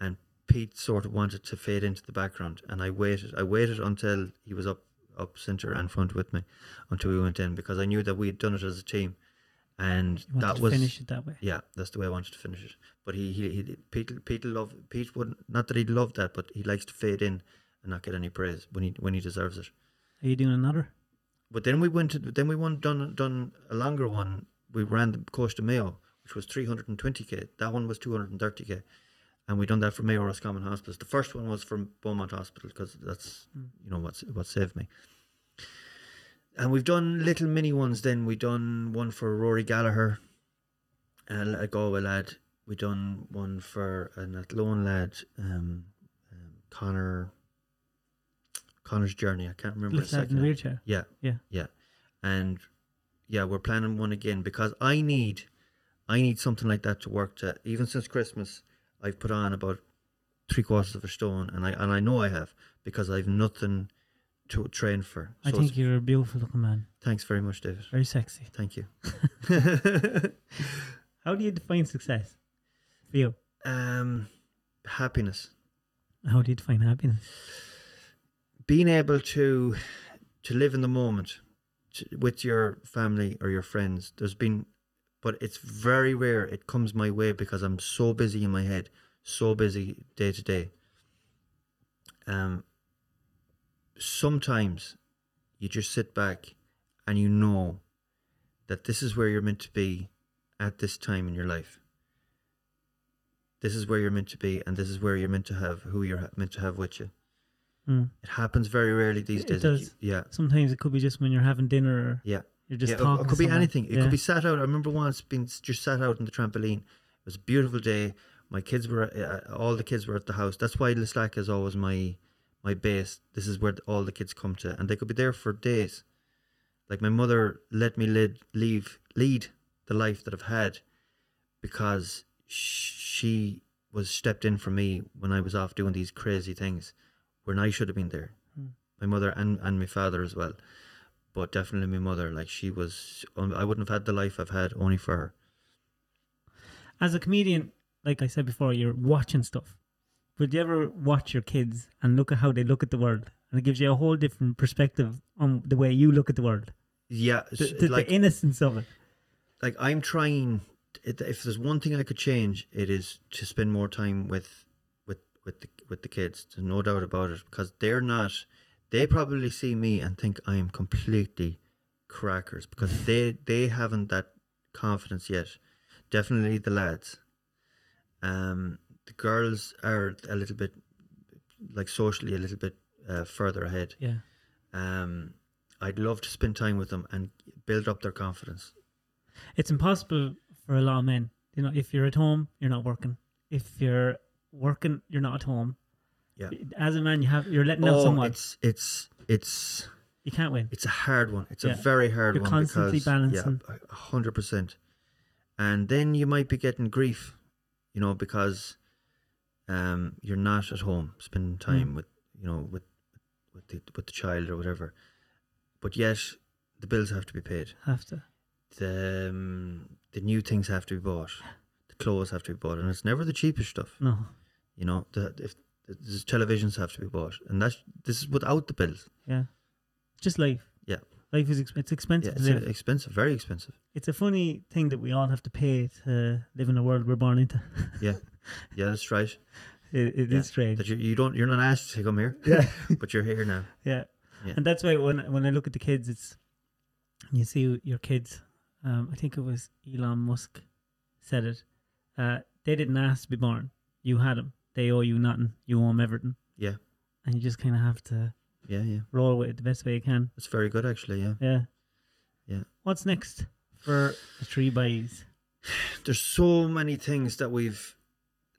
and Pete sort of wanted to fade into the background, and I waited. I waited until he was up up centre and front with me, until we went in because I knew that we had done it as a team, and You that to was finish it that way. yeah, that's the way I wanted to finish it. But he, he, he Pete, Pete love Pete would not that he loved that, but he likes to fade in and not get any praise when he when he deserves it. Are you doing another? But then we went to then we won done done a longer one. We ran the Coast to Mayo, which was three hundred and twenty k. That one was two hundred and thirty k, and we done that for Mayo Roscommon Hospice. The first one was from Beaumont Hospital because that's you know what's what saved me. And we've done little mini ones. Then we done one for Rory Gallagher, a, a Galway lad. We done one for an Athlone lad, um, um, Connor. Connor's journey. I can't remember Little the in second. wheelchair. Yeah. Yeah. Yeah. And yeah, we're planning one again because I need I need something like that to work to even since Christmas I've put on about three quarters of a stone and I and I know I have because I've nothing to train for. I think you're a beautiful looking man. thanks very much, David. Very sexy. Thank you. How do you define success for you? um happiness. How do you define happiness? being able to to live in the moment to, with your family or your friends there's been but it's very rare it comes my way because i'm so busy in my head so busy day to day um sometimes you just sit back and you know that this is where you're meant to be at this time in your life this is where you're meant to be and this is where you're meant to have who you're meant to have with you Mm. it happens very rarely these It days. does. Yeah, Sometimes it could be just when you're having dinner or yeah. You're just yeah, it- could be anything. It Yeah. could be sat out. I remember once being just sat out on the trampoline. It was a beautiful day. My kids were, uh, all the kids were at the house. That's why Lislac is always my my base. This is where all the kids come to, and they could be there for days. Like my mother let me lead, leave, lead the life that I've had, because she was stepped in for me when I was off doing these crazy things, when I should have been there. Hmm. My mother and and my father as well but definitely my mother. Like she was, I wouldn't have had the life I've had only for her. As a comedian, like I said before, you're watching stuff. Would you ever watch your kids and look at how they look at the world? And it gives you a whole different perspective on the way you look at the world. yeah, The, the, like the innocence of it. like I'm trying. If if there's one thing I could change, it is to spend more time with with with the with the kids. There's no doubt about it because they're not. They probably see me and think I am completely crackers because they they haven't that confidence yet. Definitely the lads. Um, the girls are a little bit like socially a little bit uh, further ahead. Yeah. Um, I'd love to spend time with them and build up their confidence. It's impossible for a lot of men. You know, if you're at home, you're not working. If you're working, you're not at home. Yeah. As a man, you have you're letting out Oh, someone. it's it's it's You can't win. it's a hard one. It's Yeah. a very hard You're one constantly because balancing. yeah, a hundred percent. And then you might be getting grief, you know, because um you're not at home spending Mm. time with you know with with the with the child or whatever. But yet the bills have to be paid. Have to. The um, the new things have to be bought. The clothes have to be bought, and it's never the cheapest stuff. No. You know, the if the televisions have to be bought, and that's this is without the bills. Yeah. Just life. Yeah. Life is exp- it's Yeah, expensive it's expensive, very expensive. It's a funny thing that we all have to pay to live in the world we're born into. Yeah, yeah, that's right. It, it is Yeah. strange. That you you don't you're not asked to come here, Yeah. but you're here now. Yeah. Yeah. And that's why when when I look at the kids, it's you see your kids. Um, I think it was Elon Musk said it. Uh, they didn't ask to be born. You had them. They owe you nothing. You owe them everything. Yeah. And you just kind of have to Yeah, yeah. roll with it the best way you can. It's very good actually. Yeah. Yeah. Yeah. What's next for the three boys? There's so many things that we've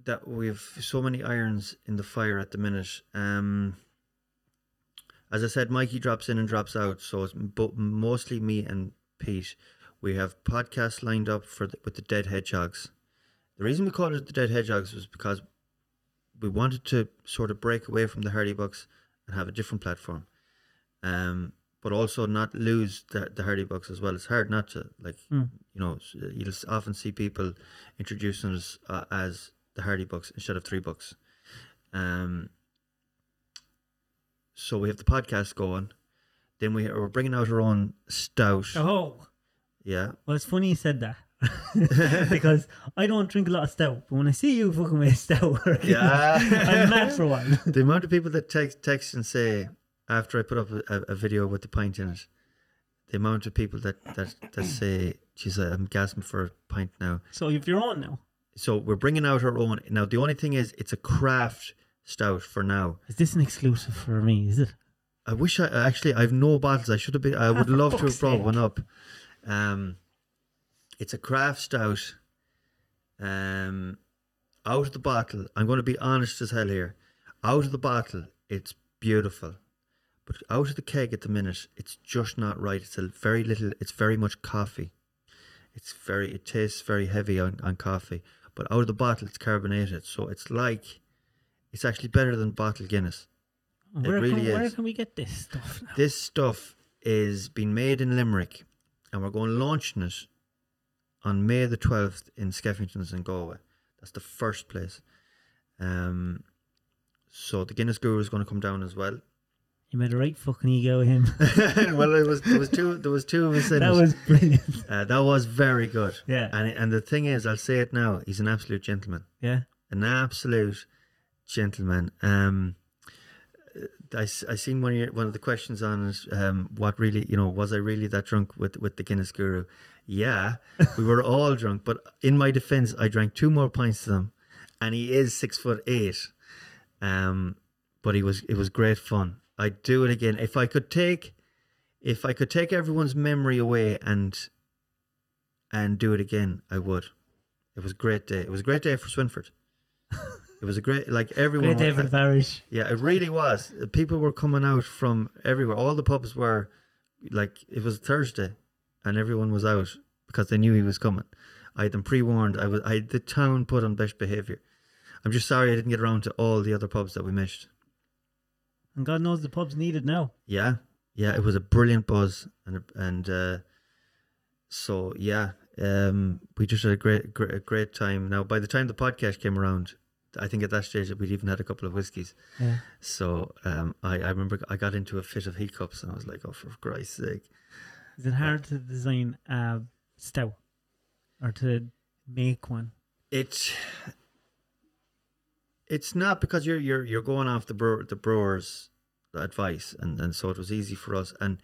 that we've so many irons in the fire at the minute. Um. As I said, Mikey drops in and drops out, so it's bo- mostly me and Pete. We have podcasts lined up for the, with the Dead Hedgehogs. The reason we called it the Dead Hedgehogs was because we wanted to sort of break away from the Hardy Bucks and have a different platform, um, but also not lose the, the Hardy Bucks as well. It's hard not to like, Hmm. you know, you'll often see people introducing us uh, as the Hardy Bucks instead of Three Bucks. Um, so we have the podcast going. Then we we're bringing out our own stout. Oh, Yeah, well, it's funny you said that. because I don't drink a lot of stout, but when I see you fucking with stout, Yeah. I'm mad for one. the amount of people that text text and say after I put up a, a video with the pint in it, the amount of people that that that say, "Geez, I'm gasping for a pint now." So if you're on now, So we're bringing out our own. Now the only thing is, it's a craft stout for now. is this an exclusive for me? Is it? I wish I actually I have no bottles. I should have been. I would love to have brought sake. one up. Um, it's a craft stout. Um, out of the bottle. I'm going to be honest as hell here. Out of the bottle, it's beautiful, but out of the keg at the minute, it's just not right. It's a very little. It's very much coffee. It's very. It tastes very heavy on, on coffee, but out of the bottle, it's carbonated. So it's like, it's actually better than bottled Guinness. Where, really can, where is. can we get this stuff now? This stuff is being made in Limerick, and we're going launching it on May the twelfth in Skeffington's in Galway. That's the first place. Um, so the Guinness Guru is going to come down as well. You made a right fucking ego with him. well, it was there was two there was two of us in that it. was brilliant. Uh, that was very good. Yeah. And and the thing is, I'll say it now. He's an absolute gentleman. Yeah. an absolute gentleman. Um, I, I seen one of your, one of the questions on. Um, what really, you know, was I really that drunk with with the Guinness Guru? Yeah, we were all drunk. But in my defence, I drank two more pints to them, and he is six foot eight. Um, but he was it was great fun. I'd do it again if I could take if I could take everyone's memory away and and do it again. I would. It was a great day. It was a great day for Swinford. It was a great, like everyone. Great day for the parish. Yeah, it really was. People were coming out from everywhere. All the pubs were, like, it was Thursday, and everyone was out because they knew he was coming. I had them pre-warned. I was, I had the town put on best behaviour. I'm just sorry I didn't get around to all the other pubs that we missed. And God knows the pub's needed now. Yeah, yeah, it was a brilliant buzz, and and uh, so yeah, um, we just had a great, great, a great time. Now, by the time the podcast came around, I think at that stage we'd even had a couple of whiskeys. Yeah. So um, I, I remember I got into a fit of hiccups, and I was like, "Oh, for Christ's sake!" Is it hard to design a stout or to make one? It's it's not because you're you're you're going off the brewer, the brewer's advice, and and so it was easy for us. And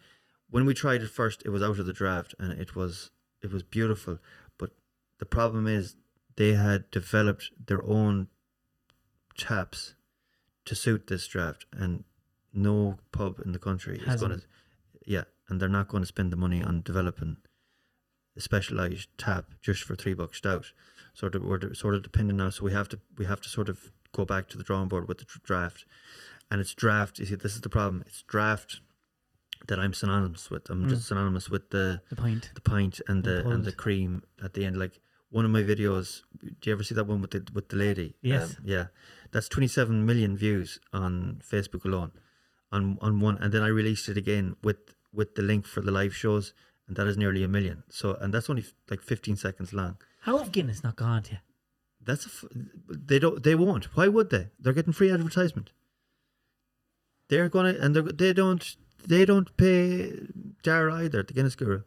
when we tried it first, it was out of the draft, and it was it was beautiful. But the problem is they had developed their own taps to suit this draft, and no pub in the country is Hasn't. going to, yeah, and they're not going to spend the money on developing a specialized tap just for three bucks stout. Sort of, we're sort of dependent now, so we have to we have to sort of go back to the drawing board with the draft, and it's draft. You see, this is the problem. It's draft that I'm synonymous with. I'm just synonymous with the The pint. the pint and the and the cream at the end. Like one of my videos. Do you ever see that one with the with the lady? Yes. Um, yeah, that's 27 million views on Facebook alone, on on one. And then I released it again with with the link for the live shows, and that is nearly a million. So and that's only f- like 15 seconds long. How have Guinness not gone to you? That's a f- they don't they won't. Why would they? They're getting free advertisement. They're gonna and they're, they don't they don't pay Dara either. The Guinness Guru,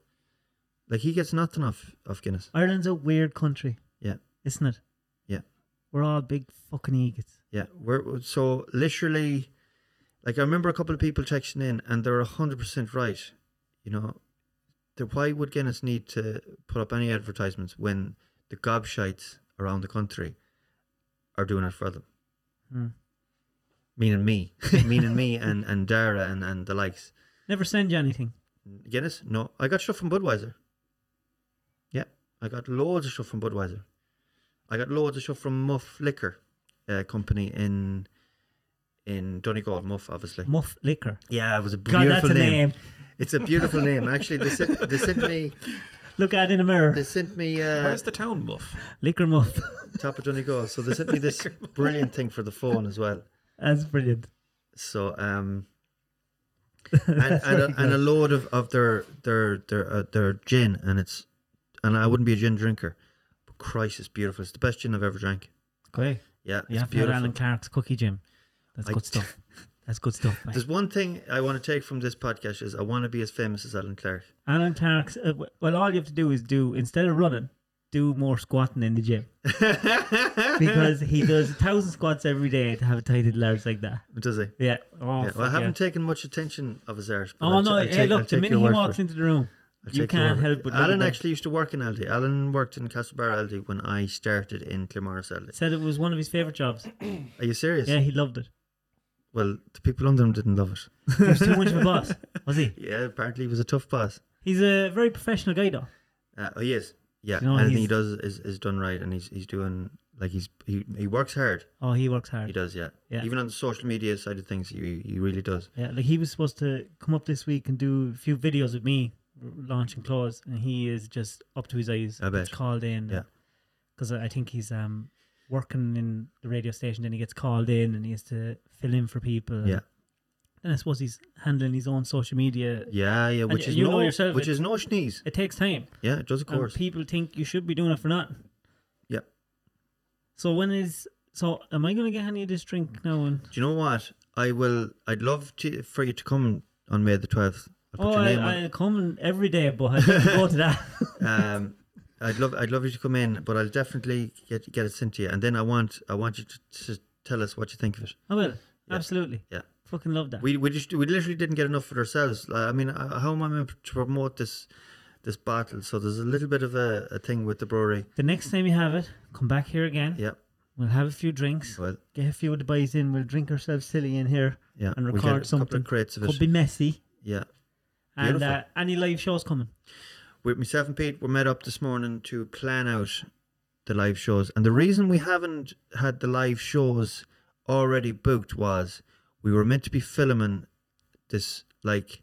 like he gets nothing off of Guinness. Ireland's a weird country, Yeah, isn't it? Yeah. We're all big fucking egots. yeah. We're so literally, like I remember a couple of people texting in, and they're hundred percent right. You know, the, why would Guinness need to put up any advertisements when the gobshites around the country are doing it for them? Hmm. Meaning me, meaning me, and and Dara and and the likes. Never send you anything. Guinness? No, I got stuff from Budweiser. Yeah, I got loads of stuff from Budweiser. I got loads of stuff from Muff Liquor uh, Company in in Donegal. Muff, obviously. Muff liquor. Yeah, it was a God, beautiful that's a name. name. It's a beautiful name. Actually, they sent, they sent me Look at it in a mirror. they sent me uh, Where's the town muff? Liquor muff. top of Donegal. So they sent me this brilliant thing for the phone as well. That's brilliant. So um, and and a, and a load of, of their their their uh, their gin, and it's and I wouldn't be a gin drinker, but Christ, it's beautiful. It's the best gin I've ever drank. Okay. Yeah, You it's have to have beautiful. Alan Clark's cookie gym. That's I- good stuff. That's good stuff, mate. There's one thing I want to take from this podcast is I want to be as famous as Alan Clark. Alan Clark's. Uh, well, all you have to do is do instead of running, do more squatting in the gym because he does a thousand squats every day to have a tight little arse like that. Does he? Yeah. Oh, yeah. Well, I haven't yeah. taken much attention of his but Oh I'll no! I'll hey, take- I'll look, the minute he walks into the room, I'll you can't help but Alan actually used to work in Aldi. Alan worked in Castlebar Aldi when I started in Claremorris Aldi. said it was one of his favorite jobs. Are you serious? Yeah, he loved it. Well, the people under him didn't love it. He was too much of a boss, was he? Yeah, apparently he was a tough boss. He's a very professional guy, though. Uh, oh, he is. Yeah, You know, anything he he's- does is, is done right, and he's he's doing like he's he, he works hard. Oh, he works hard. He does, yeah. Yeah. Even on the social media side of things, he he really does. Yeah, like he was supposed to come up this week and do a few videos of me r- launching claws, and he is just up to his eyes. I bet. called in. Yeah. Because I think he's um working in the radio station, then he gets called in and he has to fill in for people. Yeah. And I suppose he's handling his own social media. Yeah, yeah. Which y- is you no, know yourself, which it- is no sneeze. It takes time. Yeah, it does of And course. people think you should be doing it for nothing. Yeah. So when is so am I gonna get any of this drink now and Do you know what? I will. I'd love to for you to come on May the twelfth. I'll put Oh, your name on. I, I come every day, but I don't go to that. um, I'd love I'd love you to come in, but I'll definitely get get it sent to you. And then I want I want you to, to tell us what you think of it. I will. Absolutely. Yeah. Fucking love that. We we just we literally didn't get enough for ourselves. I mean, uh, how am I meant to promote this this bottle? So there's a little bit of a, a thing with the brewery. the next time you have it, come back here again. Yeah. We'll have a few drinks. Well, Get a few of the boys in. We'll drink ourselves silly in here. yeah. And we'll record get a couple something. of crates of Could be messy. Yeah. And Beautiful. uh, any live shows coming. With myself and Pete, we met up this morning to plan out the live shows. And the reason we haven't had the live shows already booked was we were meant to be filming this like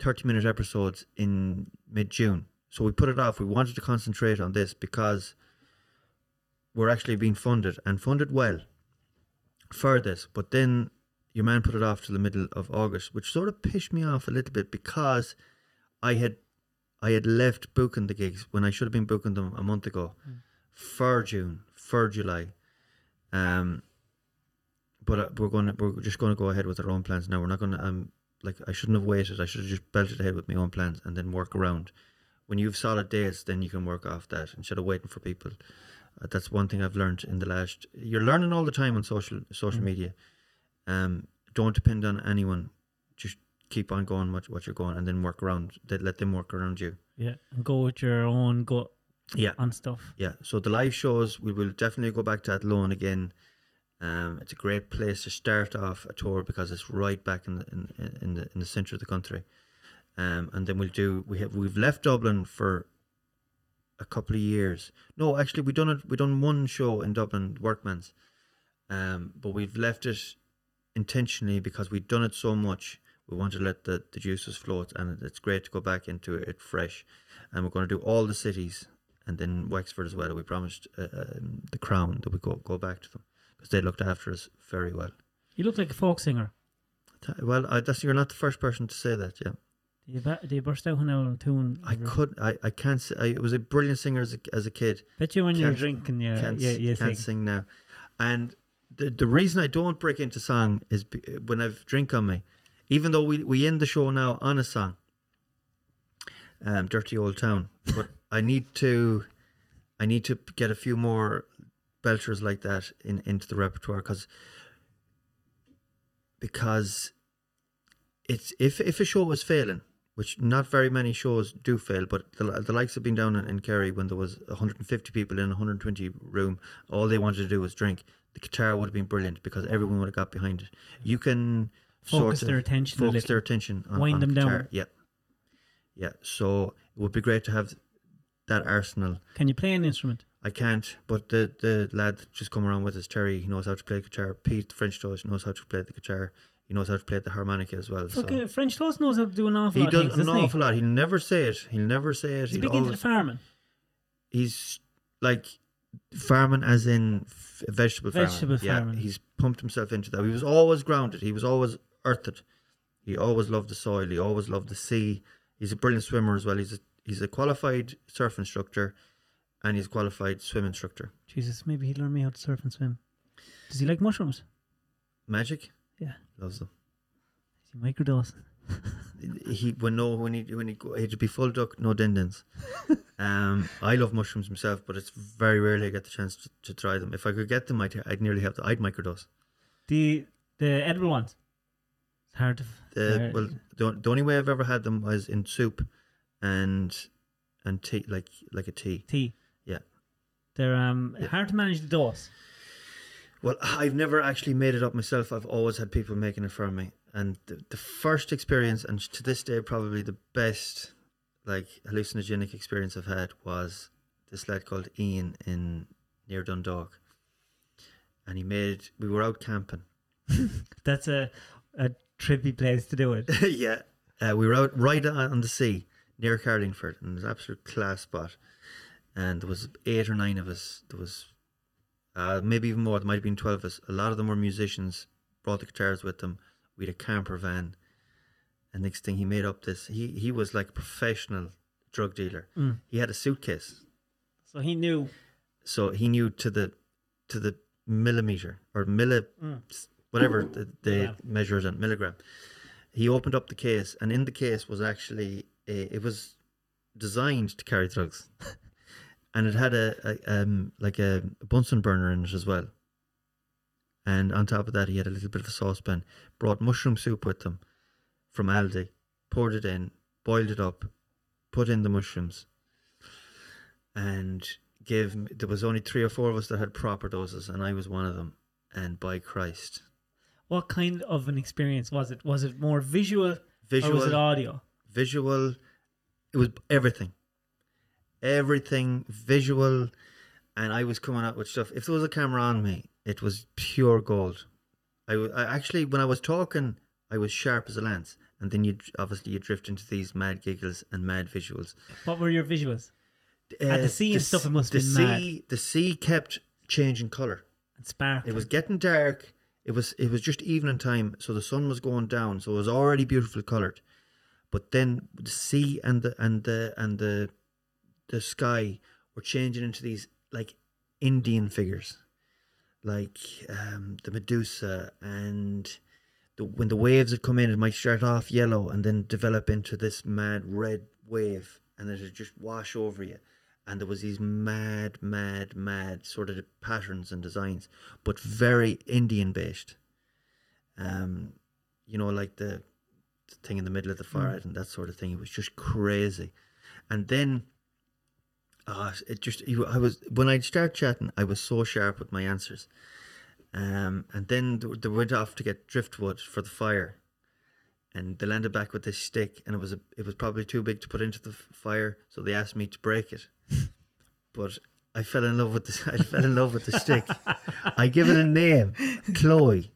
30 minute episodes in mid June. So we put it off. We wanted to concentrate on this because we're actually being funded and funded well for this. But then your man put it off to the middle of August, which sort of pissed me off a little bit because I had I had left booking the gigs when I should have been booking them a month ago for June, for July. Um, but uh, we're going to we're just going to go ahead with our own plans now. We're not going to um like I shouldn't have waited. I should have just belted ahead with my own plans and then work around. When you have solid dates, then you can work off that instead of waiting for people. Uh, that's one thing I've learned in the last. You're learning all the time on social social Mm. media. Um, don't depend on anyone. Just keep on going what what you're going, and then work around. They let them work around you. Yeah, and go with your own gut Yeah, and stuff. yeah. So the live shows, we will definitely go back to Athlone again. Um, it's a great place to start off a tour because it's right back in the in, in the in the centre of the country. Um, and then we'll do we have we've left Dublin for a couple of years. No, actually we done it we done one show in Dublin, Workman's. Um, but we've left it intentionally because we've done it so much. We want to let the, the juices float, and it's great to go back into it fresh. And we're going to do all the cities, and then Wexford as well. We promised uh, um, the Crown that we go go back to them because they looked after us very well. You look like a folk singer. Well, I, that's you're not the first person to say that. Yeah, Do you, ba- do you burst out now a tune? I could. I, I can't. Say, I was a brilliant singer as a, as a kid. Bet you when you're drinking, you, can't, you, you can't sing. sing now. And the the reason I don't break into song is when I've drink on me. Even though we, we end the show now on a song, um, "Dirty Old Town," but I need to, I need to get a few more belters like that in into the repertoire because because it's if if a show was failing, which not very many shows do fail, but the, the likes have been down in, in Kerry when there was 150 people in a 120 room, all they wanted to do was drink. The guitar would have been brilliant because everyone would have got behind it. You can Focus their attention focus their attention on, Wind on them guitar. down. Yeah, yeah. So it would be great to have that arsenal. Can you play an instrument? I can't, but the the lad just come around with us, Terry, he knows how to play guitar. Pete, French toast, knows how to play the guitar. He knows how to play the harmonica as well. So. French Toast knows how to do an awful He lot does of things, an doesn't he? awful lot. He'll never say it. He'll never say it. He's big into the farming. he's like farming as in f- vegetable farming. Vegetable yeah, he's pumped himself into that. He was always grounded. He was always earthed. He always loved the soil. He always loved the sea. He's a brilliant swimmer as well. He's a, he's a qualified surf instructor and he's a qualified swim instructor. Jesus, maybe he'd learn me how to surf and swim. Does he like mushrooms? Magic? Yeah. Loves them. Is he microdose? he when no when he when he go he'd be full duck no dindins. um, I love mushrooms myself, but it's very rarely I get the chance to, to try them. If I could get them, I'd I'd nearly have the I'd microdose. The the edible ones. It's hard to. The hard- well, the, the only way I've ever had them was in soup, and and tea like like a tea. tea. Yeah. They're um Yeah. hard to manage the dose. Well, I've never actually made it up myself. I've always had people making it for me. And the, the first experience, and to this day, probably the best like hallucinogenic experience I've had was this lad called Ian in near Dundalk. And he made, we were out camping. That's a a trippy place to do it. yeah. Uh, we were out right on on the sea near Carlingford, and it was an absolute class spot. And there was eight or nine of us. There was uh, maybe even more. There might have been twelve of us. A lot of them were musicians. Brought the guitars with them. We had a camper van. And next thing, he made up this. He he was like a professional drug dealer. Mm. He had a suitcase, So he knew. so he knew to the to the millimeter or milli Mm. Whatever the, they Milligram. measure it in milligram. He opened up the case, and in the case was actually a, it was designed to carry drugs, and it had a, a um like a Bunsen burner in it as well. And on top of that, he had a little bit of a saucepan. Brought mushroom soup with them from Aldi, poured it in, boiled it up, put in the mushrooms, and gave. There was only three or four of us that had proper doses, and I was one of them. And by Christ, What kind of an experience was it? Was it more visual, visual, or was it audio? visual. It was everything, everything visual, and I was coming out with stuff. If there was a camera on me, it was pure gold. I, I actually, when I was talking, I was sharp as a lance, and then you obviously you drift into these mad giggles and mad visuals. What were your visuals? At uh, the sea and stuff, it must the have been mad. sea, The sea kept changing color. And spark. It was getting dark. It was it was just evening time, so the sun was going down, so it was already beautifully colored. But then the sea and the and the and the the sky were changing into these like Indian figures, like um, the Medusa and the, when the waves would come in, it might start off yellow and then develop into this mad red wave, and it would just wash over you. And there was these mad, mad, mad sort of patterns and designs, but very Indian based. Um, you know, like the thing in the middle of the forehead and that sort of thing. It was just crazy. And then, uh, it just you- I was when I'd start chatting, I was so sharp with my answers. Um, and then they went off to get driftwood for the fire, and they landed back with this stick, and it was a, it was probably too big to put into the fire, so they asked me to break it. but I fell in love with the I fell in love with the stick. I give it a name, Chloe.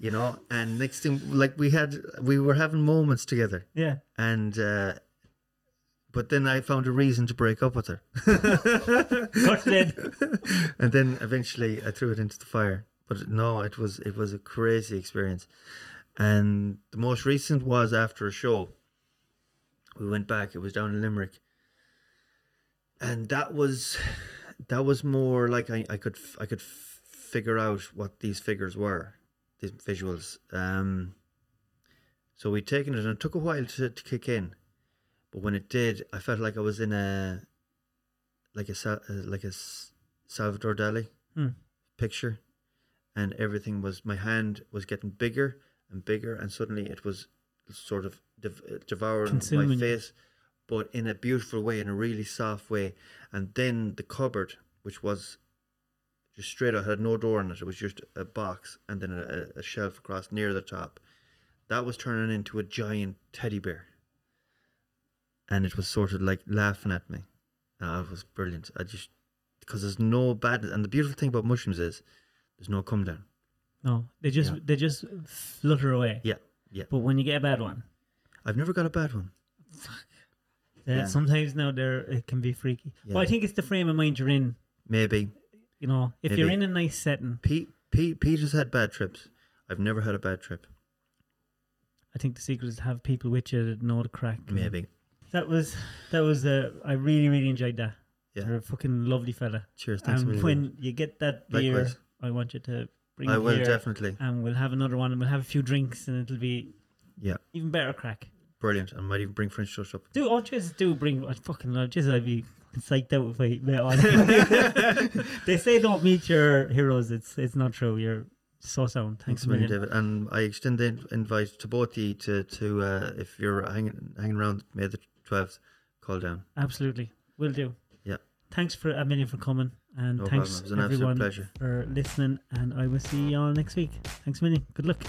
You know, and next thing, like we had, we were having moments together, Yeah. and uh, but then I found a reason to break up with her. It and then eventually I threw it into the fire. But no, it was it was a crazy experience. And the most recent was after a show. We went back. It was down in Limerick, and that was that was more like I, I could I could f- figure out what these figures were, these visuals. Um, so we'd taken it, and it took a while to, to kick in, but when it did, I felt like I was in a like a uh, like a Salvador Dali Hmm. picture, and everything was my hand was getting bigger and bigger, and suddenly it was sort of dev- uh, devouring Consuming my face, but in a beautiful way, in a really soft way. And then the cupboard, which was just straight out, had no door in it. It was just a box and then a, a shelf across near the top. That was turning into a giant teddy bear. And it was sort of like laughing at me. Ah, it was brilliant. I just because there's no bad and the beautiful thing about mushrooms is there's no come down. No, they just Yeah. they just flutter away. Yeah, yeah. But when you get a bad one, I've never got a bad one. uh, Yeah. sometimes now there it can be freaky. But I think it's the frame of mind you're in. Maybe You know, if you're in a nice setting, Pete, Pete, Pete has had bad trips. I've never had a bad trip. I think the secret is to have people with you that know the crack. Maybe. That was that was uh, I really really enjoyed that. Yeah. You're a fucking lovely fella. Cheers. Thanks and when you get that beer, Likewise. I want you to bring I will here, definitely. and we'll have another one, and we'll have a few drinks, and it'll be Yeah, even better crack. brilliant. I might even bring French toast up. Do oh just do bring I fucking love just I'd be psyched out if I met on. they say don't meet your heroes. It's it's not true. You're so sound. Thanks Thanks a million. David. And I extend the invite to both of you to, to uh, if you're hanging hanging around May the 12th, call down. Absolutely, will do. Yeah. Thanks for a million for coming, and No thanks problem. It was an everyone pleasure. for listening. And I will see you all next week. Thanks a million. Good luck.